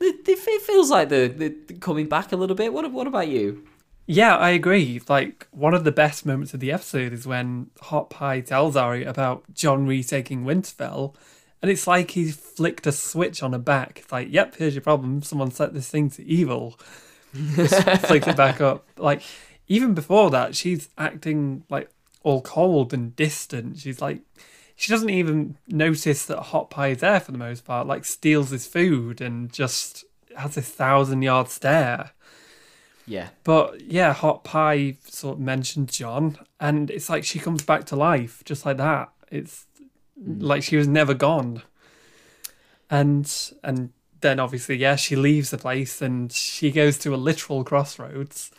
it, it feels like they're, they're coming back a little bit. What what about you? Yeah, I agree. Like one of the best moments of the episode is when Hot Pie tells Arya about Jon retaking Winterfell, and it's like he flicked a switch on her back. It's like, yep, here's your problem. Someone set this thing to evil. Flicked it back up. Like even before that, she's acting like all cold and distant. She's like, she doesn't even notice that Hot Pie is there for the most part. Like steals his food and just has this thousand yard stare. Yeah, But yeah, Hot Pie sort of mentioned Jon, and it's like she comes back to life just like that. It's like she was never gone. And and then obviously, yeah, she leaves the place and she goes to a literal crossroads.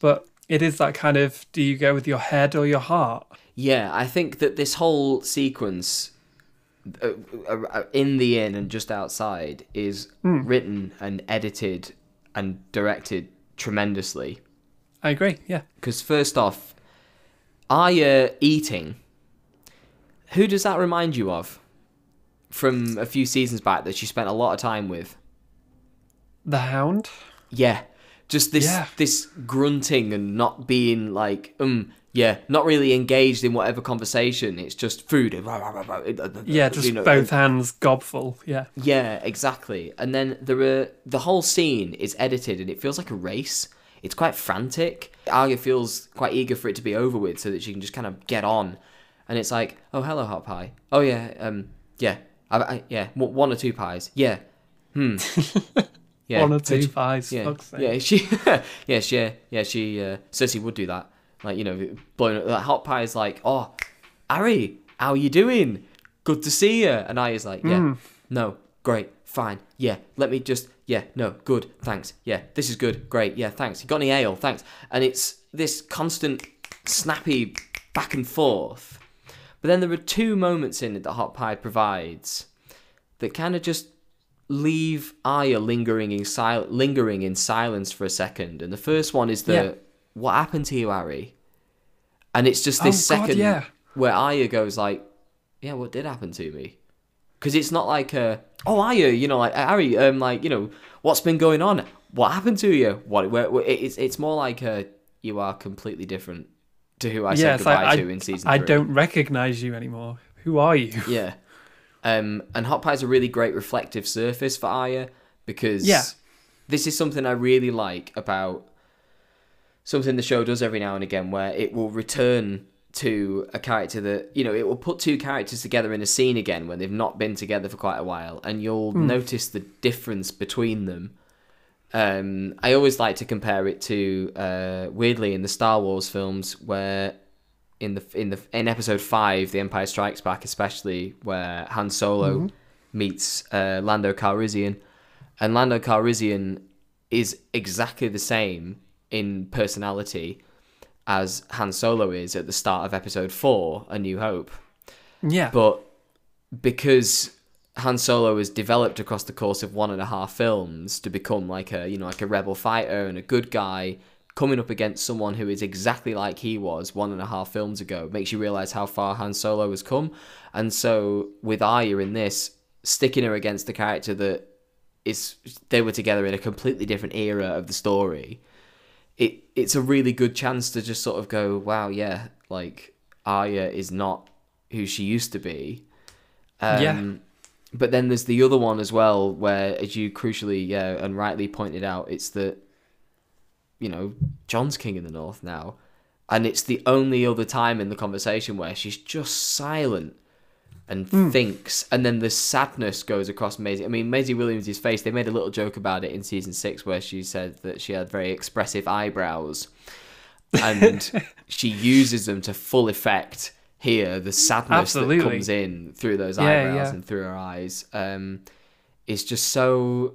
But it is that kind of do you go with your head or your heart? Yeah, I think that this whole sequence uh, uh, uh, in the inn and just outside is written and edited and directed tremendously. I agree, yeah. Because first off, Arya eating. Who does that remind you of? From a few seasons back that she spent a lot of time with. The hound? Yeah, just this Yeah. this grunting and not being like um yeah, not really engaged in whatever conversation. It's just food. Uh, uh, uh, yeah, just You know, both hands gobful, yeah. Yeah, exactly. And then there are the whole scene is edited and it feels like a race. It's quite frantic. Arya feels quite eager for it to be over with so that she can just kind of get on. And it's like, oh hello, hot pie. Oh yeah, um, yeah, I, I, yeah, one or two pies. Yeah, hmm. Yeah, One or two pies, Yeah, yeah, she, yeah, she, yeah, yeah, she. Uh, Cersei would do that. Like you know, blowing up. Like, hot pie is like, oh, Ari, how are you doing? Good to see you. And I is like, yeah, Mm. no, great, fine, yeah. Let me just, yeah, no, good, thanks, yeah, this is good, great, yeah, thanks. You got any ale? Thanks. And it's this constant, snappy back and forth. But then there are two moments in it that Hot Pie provides that kind of just leave Arya lingering in sil- lingering in silence for a second. And the first one is the Yeah. what happened to you, Arry? And it's just Oh, this God, second yeah. where Arya goes like, "Yeah, what did happen to me?" because it's not like a oh Arya, you you know like Arry um like you know what's been going on what happened to you what where, where- it's it's more like a you are completely different to who I said it's like, goodbye I, to in season I don't recognize you anymore. Who are you? Yeah. Um, and Hot Pie's a really great reflective surface for Arya because Yeah. this is something I really like about something the show does every now and again where it will return to a character that, you know, it will put two characters together in a scene again when they've not been together for quite a while and you'll Hmm. notice the difference between them. Um, I always like to compare it to uh, weirdly in the Star Wars films where in the in the in episode five, The Empire Strikes Back, especially where Han Solo Mhm. meets uh, Lando Calrissian, and Lando Calrissian is exactly the same in personality as Han Solo is at the start of episode four, A New Hope. Yeah. But because Han Solo is developed across the course of one and a half films to become like a you know like a rebel fighter and a good guy coming up against someone who is exactly like he was one and a half films ago. Makes you realize how far Han Solo has come. And so with Arya in this sticking her against the character that is they were together in a completely different era of the story it it's a really good chance to just sort of go wow yeah like Arya is not who she used to be. Um, Yeah. But then there's the other one as well, where, as you crucially yeah, and rightly pointed out, it's that, you know, Jon's king in the north now. And it's the only other time in the conversation where she's just silent and hmm. thinks. And then the sadness goes across Maisie. I mean, Maisie Williams' face, they made a little joke about it in season six where she said that she had very expressive eyebrows. And she uses them to full effect here the sadness Absolutely. that comes in through those Yeah, eyebrows yeah. and through her eyes um is just so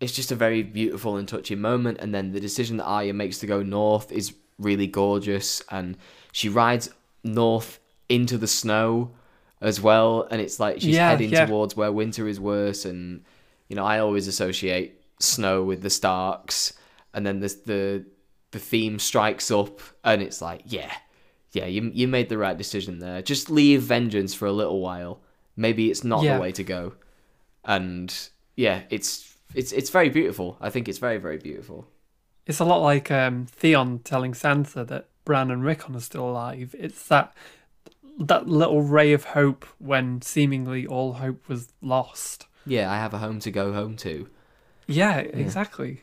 it's just a very beautiful and touching moment. And then the decision that Arya makes to go north is really gorgeous. And she rides north into the snow as well. And it's like she's Yeah, heading towards where winter is worse. And you know I always associate snow with the Starks. And then this the the theme strikes up and it's like yeah yeah you you made the right decision there just leave vengeance for a little while maybe it's not Yeah. the way to go and yeah it's it's it's very beautiful i think it's very very beautiful It's a lot like um, Theon telling Sansa that Bran and Rickon are still alive. It's that that little ray of hope when seemingly all hope was lost. yeah i have a home to go home to Yeah, exactly.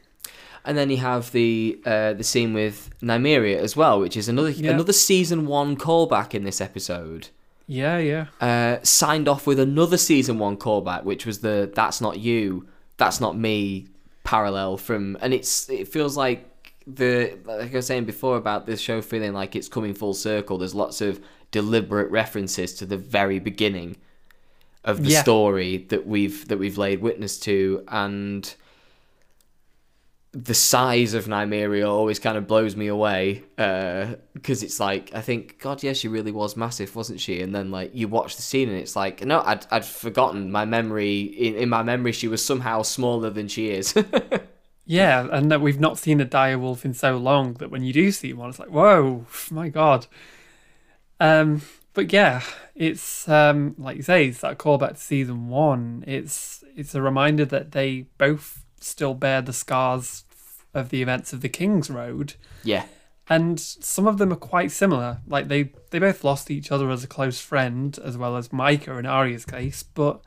And then you have the uh, the scene with Nymeria as well, which is another Yeah. another season one callback in this episode. Yeah, yeah. uh, signed off with another season one callback, which was the "That's not you, that's not me" parallel from, and it's it feels like the like I was saying before about this show feeling like it's coming full circle. There's lots of deliberate references to the very beginning of the Yeah. story that we've that we've laid witness to, and the size of Nymeria always kind of blows me away because it's like I think God, yeah, she really was massive, wasn't she? And then like you watch the scene and it's like no, I'd I'd forgotten my memory. In, in my memory, she was somehow smaller than she is. Yeah, and that we've not seen a dire wolf in so long that when you do see one, it's like, whoa, my god. Um, but yeah, it's um, like you say, it's that callback to season one. It's it's a reminder that they both still bear the scars of the events of the King's Road, yeah, and some of them are quite similar. Like they they both lost each other as a close friend, as well as Mycah in Arya's case, but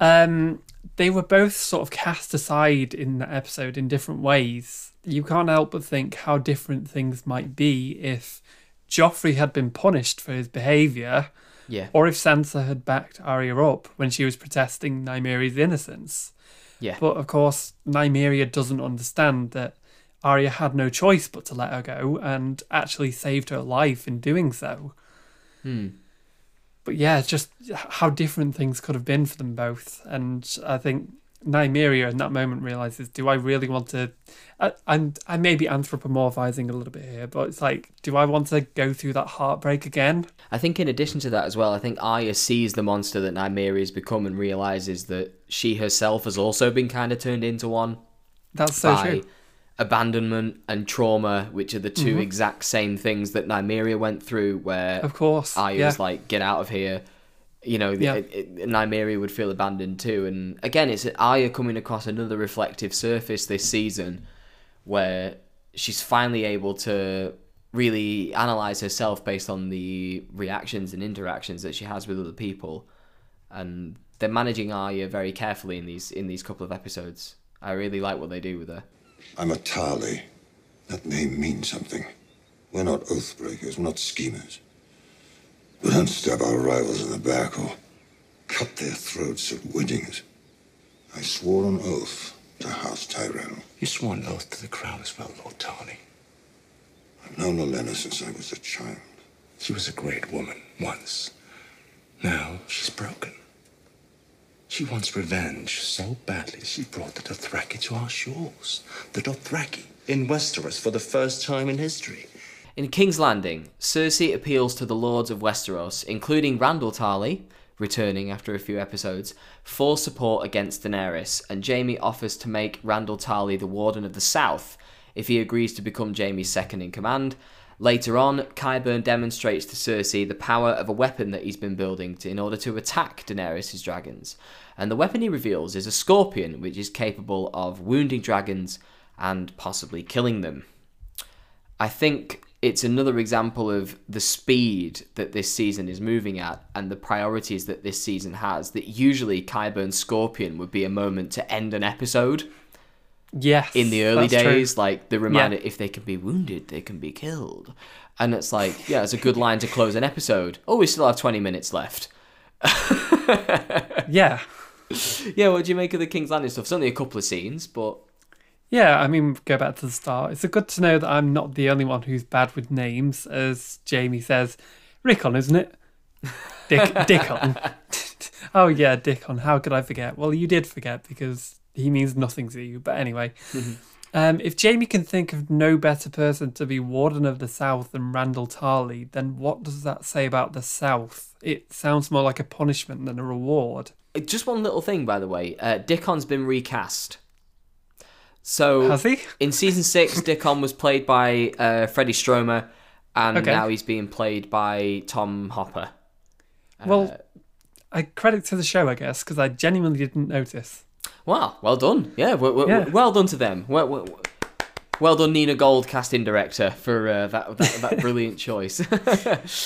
um, they were both sort of cast aside in that episode in different ways. You can't help but think how different things might be if Joffrey had been punished for his behaviour, yeah, or if Sansa had backed Arya up when she was protesting Nymeria's innocence. Yeah, But of course, Nymeria doesn't understand that Arya had no choice but to let her go and actually saved her life in doing so. Hmm. But yeah, just how different things could have been for them both. And I think Nymeria in that moment realizes, do I really want to? And I'm I may be anthropomorphizing a little bit here, but it's like, do I want to go through that heartbreak again? I think in addition to that as well, I think Arya sees the monster that Nymeria has become and realizes that she herself has also been kind of turned into one. That's so by true. abandonment and trauma, which are the 2 Mhm. exact same things that Nymeria went through, where Of course, Arya yeah. was like, "Get out of here." You know, Yeah. it, it, Nymeria would feel abandoned too. And again, it's Arya coming across another reflective surface this season where she's finally able to really analyze herself based on the reactions and interactions that she has with other people. And they're managing Arya very carefully in these in these couple of episodes. I really like what they do with her. I'm a Tarly. That name means something. We're not oath breakers, we're not schemers. We don't stab our rivals in the back or cut their throats at weddings. I swore an oath to House Tyrell. You swore an oath to the crown as well, Lord Tarly. I've known Olenna since I was a child. She was a great woman once. Now she's broken. She wants revenge so badly she brought the Dothraki to our shores. The Dothraki in Westeros for the first time in history. In King's Landing, Cersei appeals to the lords of Westeros, including Randyll Tarly, returning after a few episodes, for support against Daenerys, and Jaime offers to make Randyll Tarly the Warden of the South if he agrees to become Jaime's second in command. Later on, Qyburn demonstrates to Cersei the power of a weapon that he's been building to, in order to attack Daenerys' dragons. And the weapon he reveals is a scorpion, which is capable of wounding dragons and possibly killing them. I think it's another example of the speed that this season is moving at and the priorities that this season has. That usually Qyburn's Scorpion would be a moment to end an episode. Yes. In the early that's true. days, like the reminder, Yeah. if they can be wounded, they can be killed. And it's like, yeah, it's a good line to close an episode. Oh, we still have 20 minutes left. Yeah. Yeah, what do you make of the King's Landing stuff? It's only a couple of scenes, but Yeah, I mean, go back to the start. It's good to know that I'm not the only one who's bad with names, as Jaime says. Rickon, isn't it? Dick, Dickon. oh, yeah, Dickon. How could I forget? Well, you did forget because he means nothing to you. But anyway, um, if Jaime can think of no better person to be Warden of the South than Randyll Tarly, then what does that say about the South? It sounds more like a punishment than a reward. just one little thing, by the way. Uh, Dickon's been recast. So Has he? in season six, Dickon was played by uh, Freddie Stroma, and Okay. now he's being played by Tom Hopper. Well, I credit to the show, I guess, because I genuinely didn't notice. Wow, well done. Yeah, well, well, Yeah. well done to them. Well, well, well done, Nina Gold, casting director, for uh, that, that that brilliant choice.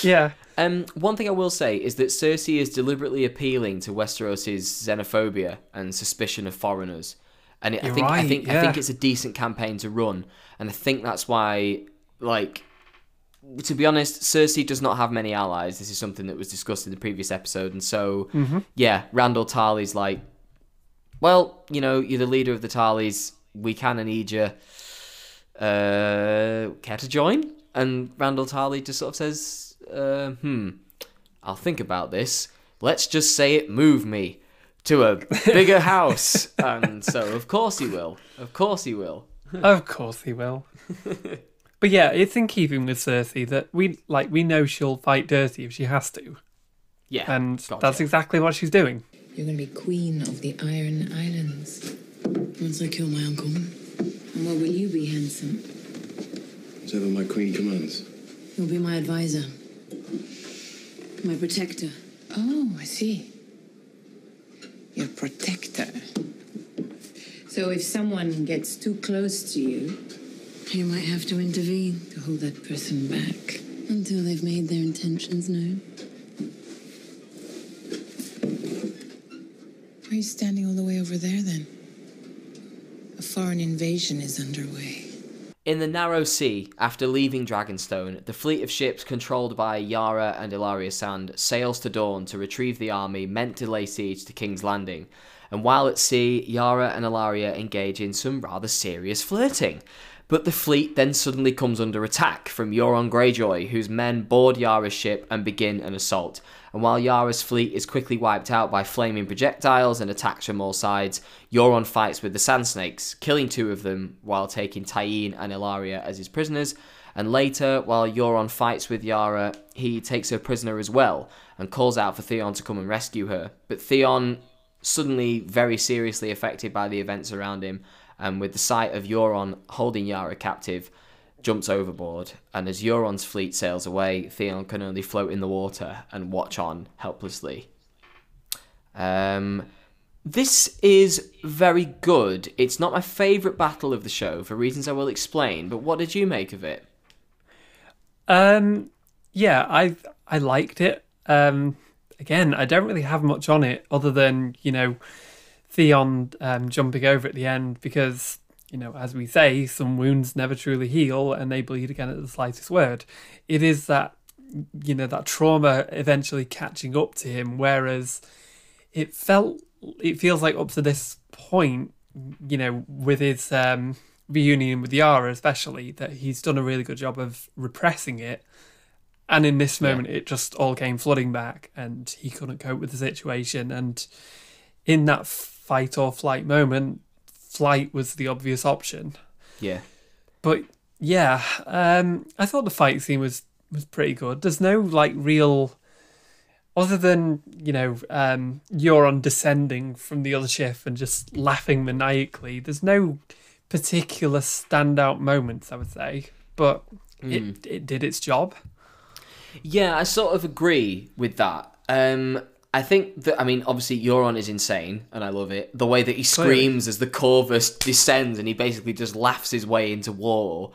Yeah. Um, one thing I will say is that Cersei is deliberately appealing to Westeros' xenophobia and suspicion of foreigners, and it, I think I right, think I think it's a decent campaign to run, and I think that's why, like, to be honest, Cersei does not have many allies. This is something that was discussed in the previous episode, and so Mhm. yeah, Randyll Tarly's like, well, you know, you're the leader of the Tarlys. We kind of need you. Uh, care to join? And Randyll Tarly just sort of says, uh, hmm, I'll think about this. Let's just say it moved me to a bigger house. and so, of course he will. Of course he will. of course he will. but yeah, it's in keeping with Cersei that we like we know she'll fight dirty if she has to. Yeah. And gotcha. that's exactly what she's doing. You're gonna be queen of the Iron Islands. Once I kill my uncle. And what will you be, handsome? Whatever my queen commands. You'll be my advisor. My protector. Oh, I see. Your protector. So if someone gets too close to you, You might have to intervene to hold that person back. until they've made their intentions known. Why are you standing all the way over there then? A foreign invasion is underway. In the Narrow Sea, after leaving Dragonstone, the fleet of ships controlled by Yara and Ellaria Sand sails to Dorne to retrieve the army meant to lay siege to King's Landing. And while at sea, Yara and Ellaria engage in some rather serious flirting. But the fleet then suddenly comes under attack from Euron Greyjoy, whose men board Yara's ship and begin an assault. And while Yara's fleet is quickly wiped out by flaming projectiles and attacks from all sides, Euron fights with the Sand Snakes, killing two of them while taking Tyene and Ellaria as his prisoners. And later, while Euron fights with Yara, he takes her prisoner as well and calls out for Theon to come and rescue her. But Theon, suddenly very seriously affected by the events around him, and with the sight of Euron holding Yara captive, jumps overboard. And as Euron's fleet sails away, Theon can only float in the water and watch on helplessly Um, this is very good. It's not my favourite battle of the show for reasons I will explain, but what did you make of it? Um, yeah, I I liked it. Um, again, I don't really have much on it other than you know Theon um, jumping over at the end because you know, as we say, some wounds never truly heal and they bleed again at the slightest word. It is that you know that trauma eventually catching up to him, whereas it felt it feels like up to this point, you know, with his um, reunion with Yara, especially, that he's done a really good job of repressing it. And in this moment, yeah. it just all came flooding back, and he couldn't cope with the situation. And in that fight or flight moment, flight was the obvious option. Yeah. But yeah, um, I thought the fight scene was was pretty good. There's no like real other than you know um, Euron descending from the other ship and just laughing maniacally. There's no particular standout moments, I would say, but mm. it hmm. it did its job. Yeah, I sort of agree with that. Um, I think that I mean, obviously, Euron is insane, and I love it. The way that he screams Clearly. as the Corvus descends, and he basically just laughs his way into war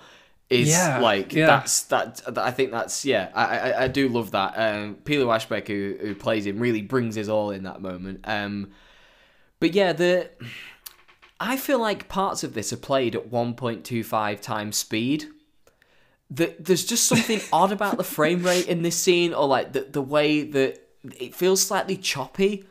is yeah, like yeah. that's that. I think that's yeah. I I, I do love that. Um, Pilou Asbæk, who who plays him, really brings his all in that moment. Um, but yeah, the I feel like parts of this are played at one point two five times speed. That there's just something odd about the frame rate in this scene, or like the the way that it feels slightly choppy.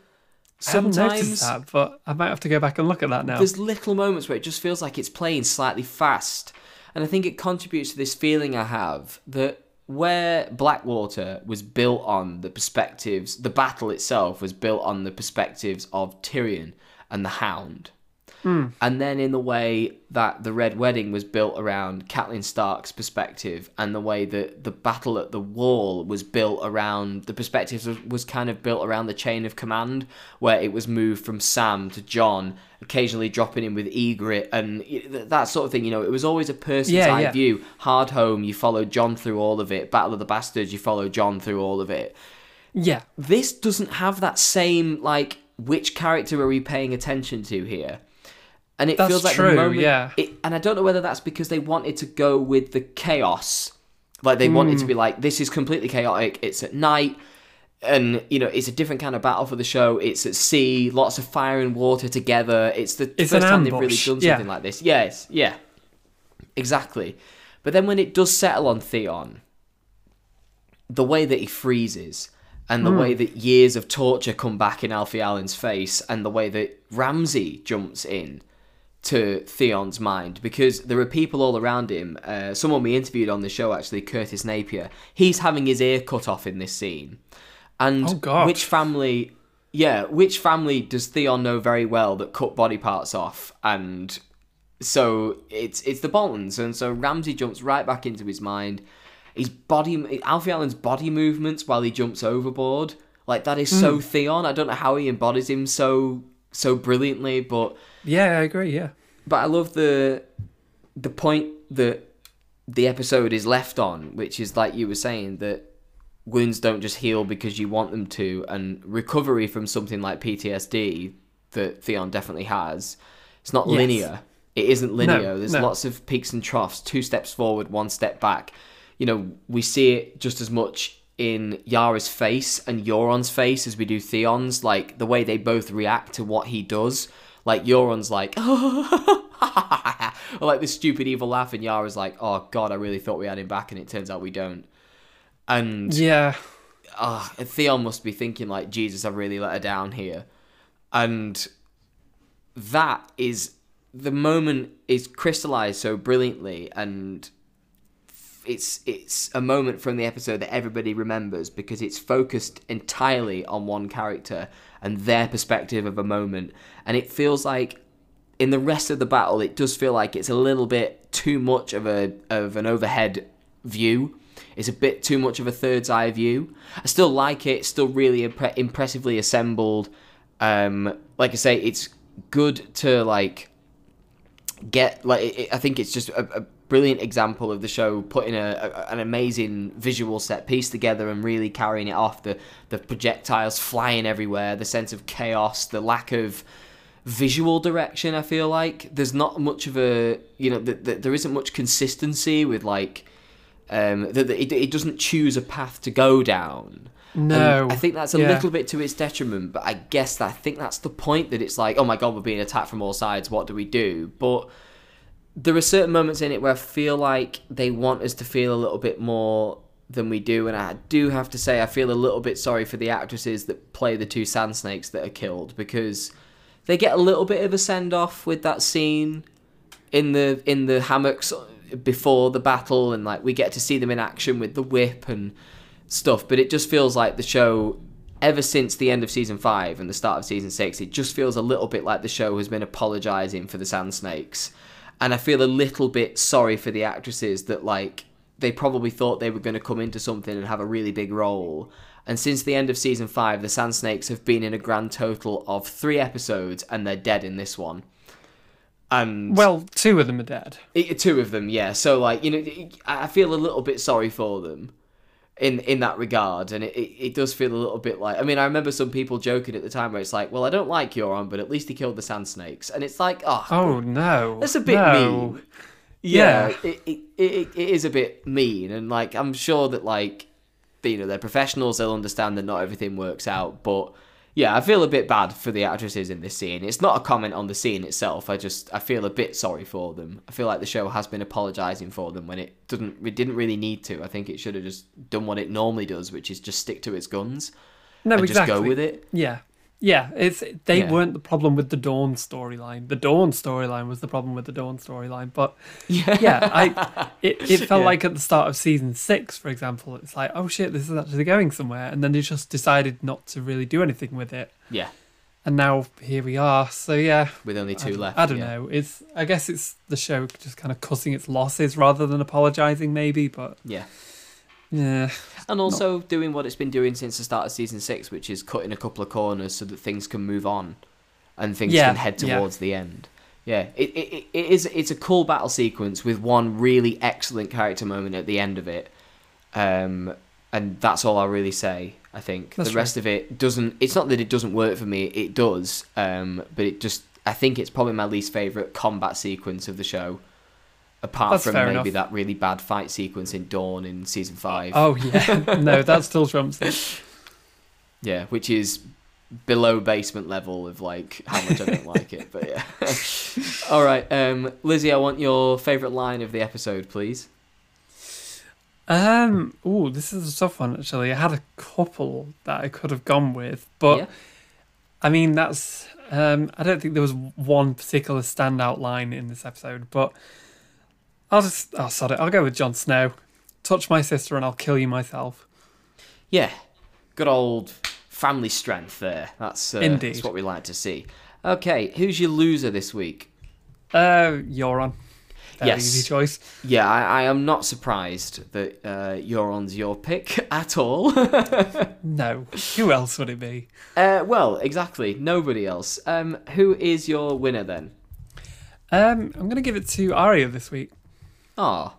Sometimes, I haven't noticed that, but I might have to go back and look at that now. There's little moments where it just feels like it's playing slightly fast, and I think it contributes to this feeling I have that where Blackwater was built on the perspectives, the battle itself was built on the perspectives of Tyrion and the Hound. Mm. And then in the way that the Red Wedding was built around Catelyn Stark's perspective, and the way that the battle at the Wall was built around the perspective was kind of built around the chain of command, where it was moved from Sam to Jon, occasionally dropping in with Ygritte and that sort of thing. You know, it was always a person's yeah, eye yeah. view. Hardhome, you followed Jon through all of it. Battle of the Bastards, you follow Jon through all of it. Yeah. This doesn't have that same like which character are we paying attention to here? And it that's feels like true, the moment, yeah. It, and I don't know whether that's because they wanted to go with the chaos, like they mm. wanted to be like, this is completely chaotic. It's at night, and you know, it's a different kind of battle for the show. It's at sea, lots of fire and water together. It's the it's first time they've really done something yeah. like this. Yes, yeah, exactly. But then when it does settle on Theon, the way that he freezes and the mm. way that years of torture come back in Alfie Allen's face, and the way that Ramsay jumps in to Theon's mind because there are people all around him. Uh, someone we interviewed on the show, actually, Curtis Napier, he's having his ear cut off in this scene. And oh, which family, yeah, which family does Theon know very well that cut body parts off? And so it's it's the Boltons, and so Ramsay jumps right back into his mind. His body, Alfie Allen's body movements while he jumps overboard, like that is mm. so. Theon. I don't know how he embodies him so so brilliantly, but yeah, I agree. Yeah, but I love the the point that the episode is left on, which is like you were saying that wounds don't just heal because you want them to, and recovery from something like PTSD that Theon definitely has. It's not yes. linear. It isn't linear. No, There's no. lots of peaks and troughs, two steps forward, one step back. You know, we see it just as much in Yara's face and Euron's face as we do Theon's, like the way they both react to what he does. Like Euron's like, or like this stupid evil laugh, and Yara's like, "Oh God, I really thought we had him back, and it turns out we don't." And yeah, uh, Theon must be thinking like, "Jesus, I really let her down here," and that is the moment is crystallized so brilliantly and it's it's a moment from the episode that everybody remembers because it's focused entirely on one character and their perspective of a moment. And it feels like in the rest of the battle it does feel like it's a little bit too much of a of an overhead view. It's a bit too much of a third's eye view. I still like it still really impre- impressively assembled. Um like i say it's good to like get like it, i think it's just a, a brilliant example of the show putting a, a, an amazing visual set piece together and really carrying it off. The the projectiles flying everywhere, the sense of chaos, the lack of visual direction. I feel like there's not much of a you know th- th- there isn't much consistency with like um that it, it doesn't choose a path to go down. No, And I think that's a yeah. little bit to its detriment, but I guess that, I think that's the point that it's like, oh my god, we're being attacked from all sides. What do we do? But there are certain moments in it where I feel like they want us to feel a little bit more than we do, and I do have to say I feel a little bit sorry for the actresses that play the two sand snakes that are killed because they get a little bit of a send off with that scene in the in the hammocks before the battle, and like we get to see them in action with the whip and stuff. But it just feels like the show, ever since the end of season five and the start of season six, it just feels a little bit like the show has been apologizing for the sand snakes, and I feel a little bit sorry for the actresses that like they probably thought they were going to come into something and have a really big role. And since the end of season five, the Sand Snakes have been in a grand total of three episodes, and they're dead in this one. And Well, two of them are dead. it, two of them, yeah. So like you know, I feel a little bit sorry for them in in that regard, and it, it, it does feel a little bit like. I mean, I remember some people joking at the time where it's like, well, I don't like Euron, but at least he killed the Sand Snakes, and it's like, oh, Oh no, that's a bit no. mean. Yeah, Yeah. It, it, it, it is a bit mean, and like I'm sure that like you know they're professionals, they'll understand that not everything works out, but yeah, I feel a bit bad for the actresses in this scene. It's not a comment on the scene itself. I just I feel a bit sorry for them. I feel like the show has been apologizing for them when it didn't it didn't really need to. I think it should have just done what it normally does, which is just stick to its guns. No, and exactly. just go with it. Yeah, yeah. It's they Yeah. weren't the problem with the Dorne storyline. The Dorne storyline was the problem with the Dorne storyline. But Yeah. yeah, I it, it felt Yeah. like at the start of season six, for example, it's like, oh shit, this is actually going somewhere, and then they just decided not to really do anything with it. Yeah. And now here we are. So yeah, With only two don't- left, I don't know. It's I guess it's the show just kind of cussing its losses rather than apologizing, maybe. But Yeah. Yeah, And also doing what it's been doing since the start of season six, which is cutting a couple of corners so that things can move on and things Yeah, can head yeah. towards the end. Yeah, it, it, it- it is. It's a cool battle sequence with one really excellent character moment at the end of it, um, and that's all I'll really say. I think That's the rest of it doesn't. It's not that it doesn't work for me. It does, um, but it just. I think it's probably my least favorite combat sequence of the show, apart That's from maybe enough. that really bad fight sequence in Dorne in season five. oh yeah, no, that still trumps it. Yeah, which is below basement level of like how much I don't like it. But yeah. All right, um, Lizzie, I want your favorite line of the episode, please. Um. Oh, this is a tough one. Actually, I had a couple that I could have gone with, but Yeah. I mean, that's. Um. I don't think there was one particular standout line in this episode, but I'll just. Oh, sorry. I'll go with Jon Snow. Touch my sister, and I'll kill you myself. Yeah, good old family strength there. That's uh, Indeed. That's what we like to see. Okay, who's your loser this week? Uh, Euron. Very yes, easy choice. Yeah, I, I am not surprised that uh, Euron's your pick at all. No, who else would it be? uh, well, exactly, nobody else. Um, who is your winner then? Um, I'm gonna give it to Arya this week. Ah,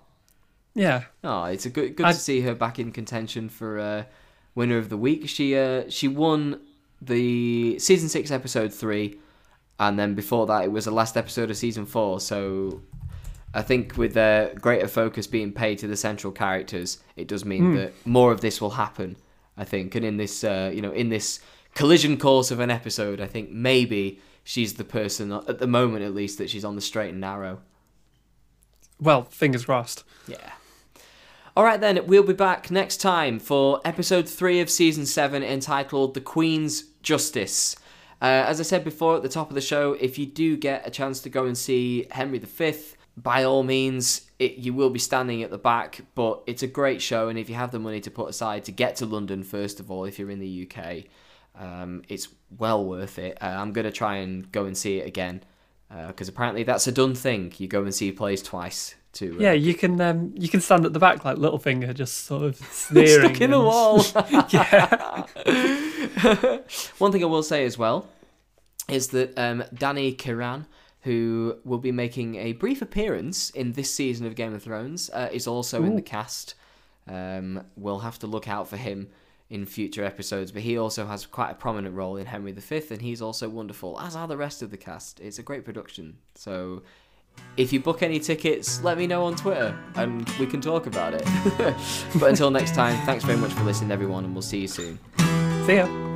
Yeah. Oh, it's a good good I- to see her back in contention for uh, winner of the week. She uh, she won the season six episode three, and then before that it was the last episode of season four. So I think with uh, greater focus being paid to the central characters, it does mean Hmm. that more of this will happen. I think, and in this uh, you know in this collision course of an episode, I think maybe she's the person at the moment at least that she's on the straight and narrow. Well, fingers crossed. Yeah. All right, then, we'll be back next time for episode three of season seven entitled The Queen's Justice. Uh, as I said before at the top of the show, if you do get a chance to go and see Henry V, by all means, it, you will be standing at the back, but it's a great show, and if you have the money to put aside to get to London, first of all, if you're in the UK, um, it's well worth it. Uh, I'm going to try and go and see it again, because apparently that's a done thing. You go and see plays twice to uh, Yeah, you can um, you can stand at the back like Littlefinger, just sort of sneering. Stuck in a wall. yeah. One thing I will say as well is that um, Danny Kiran, who will be making a brief appearance in this season of Game of Thrones, uh, is also in the cast. Um, we'll have to look out for him in future episodes, but he also has quite a prominent role in Henry V, and he's also wonderful, as are the rest of the cast. It's a great production. So if you book any tickets, let me know on Twitter and we can talk about it. but until next time, thanks very much for listening, everyone, and we'll see you soon. See ya.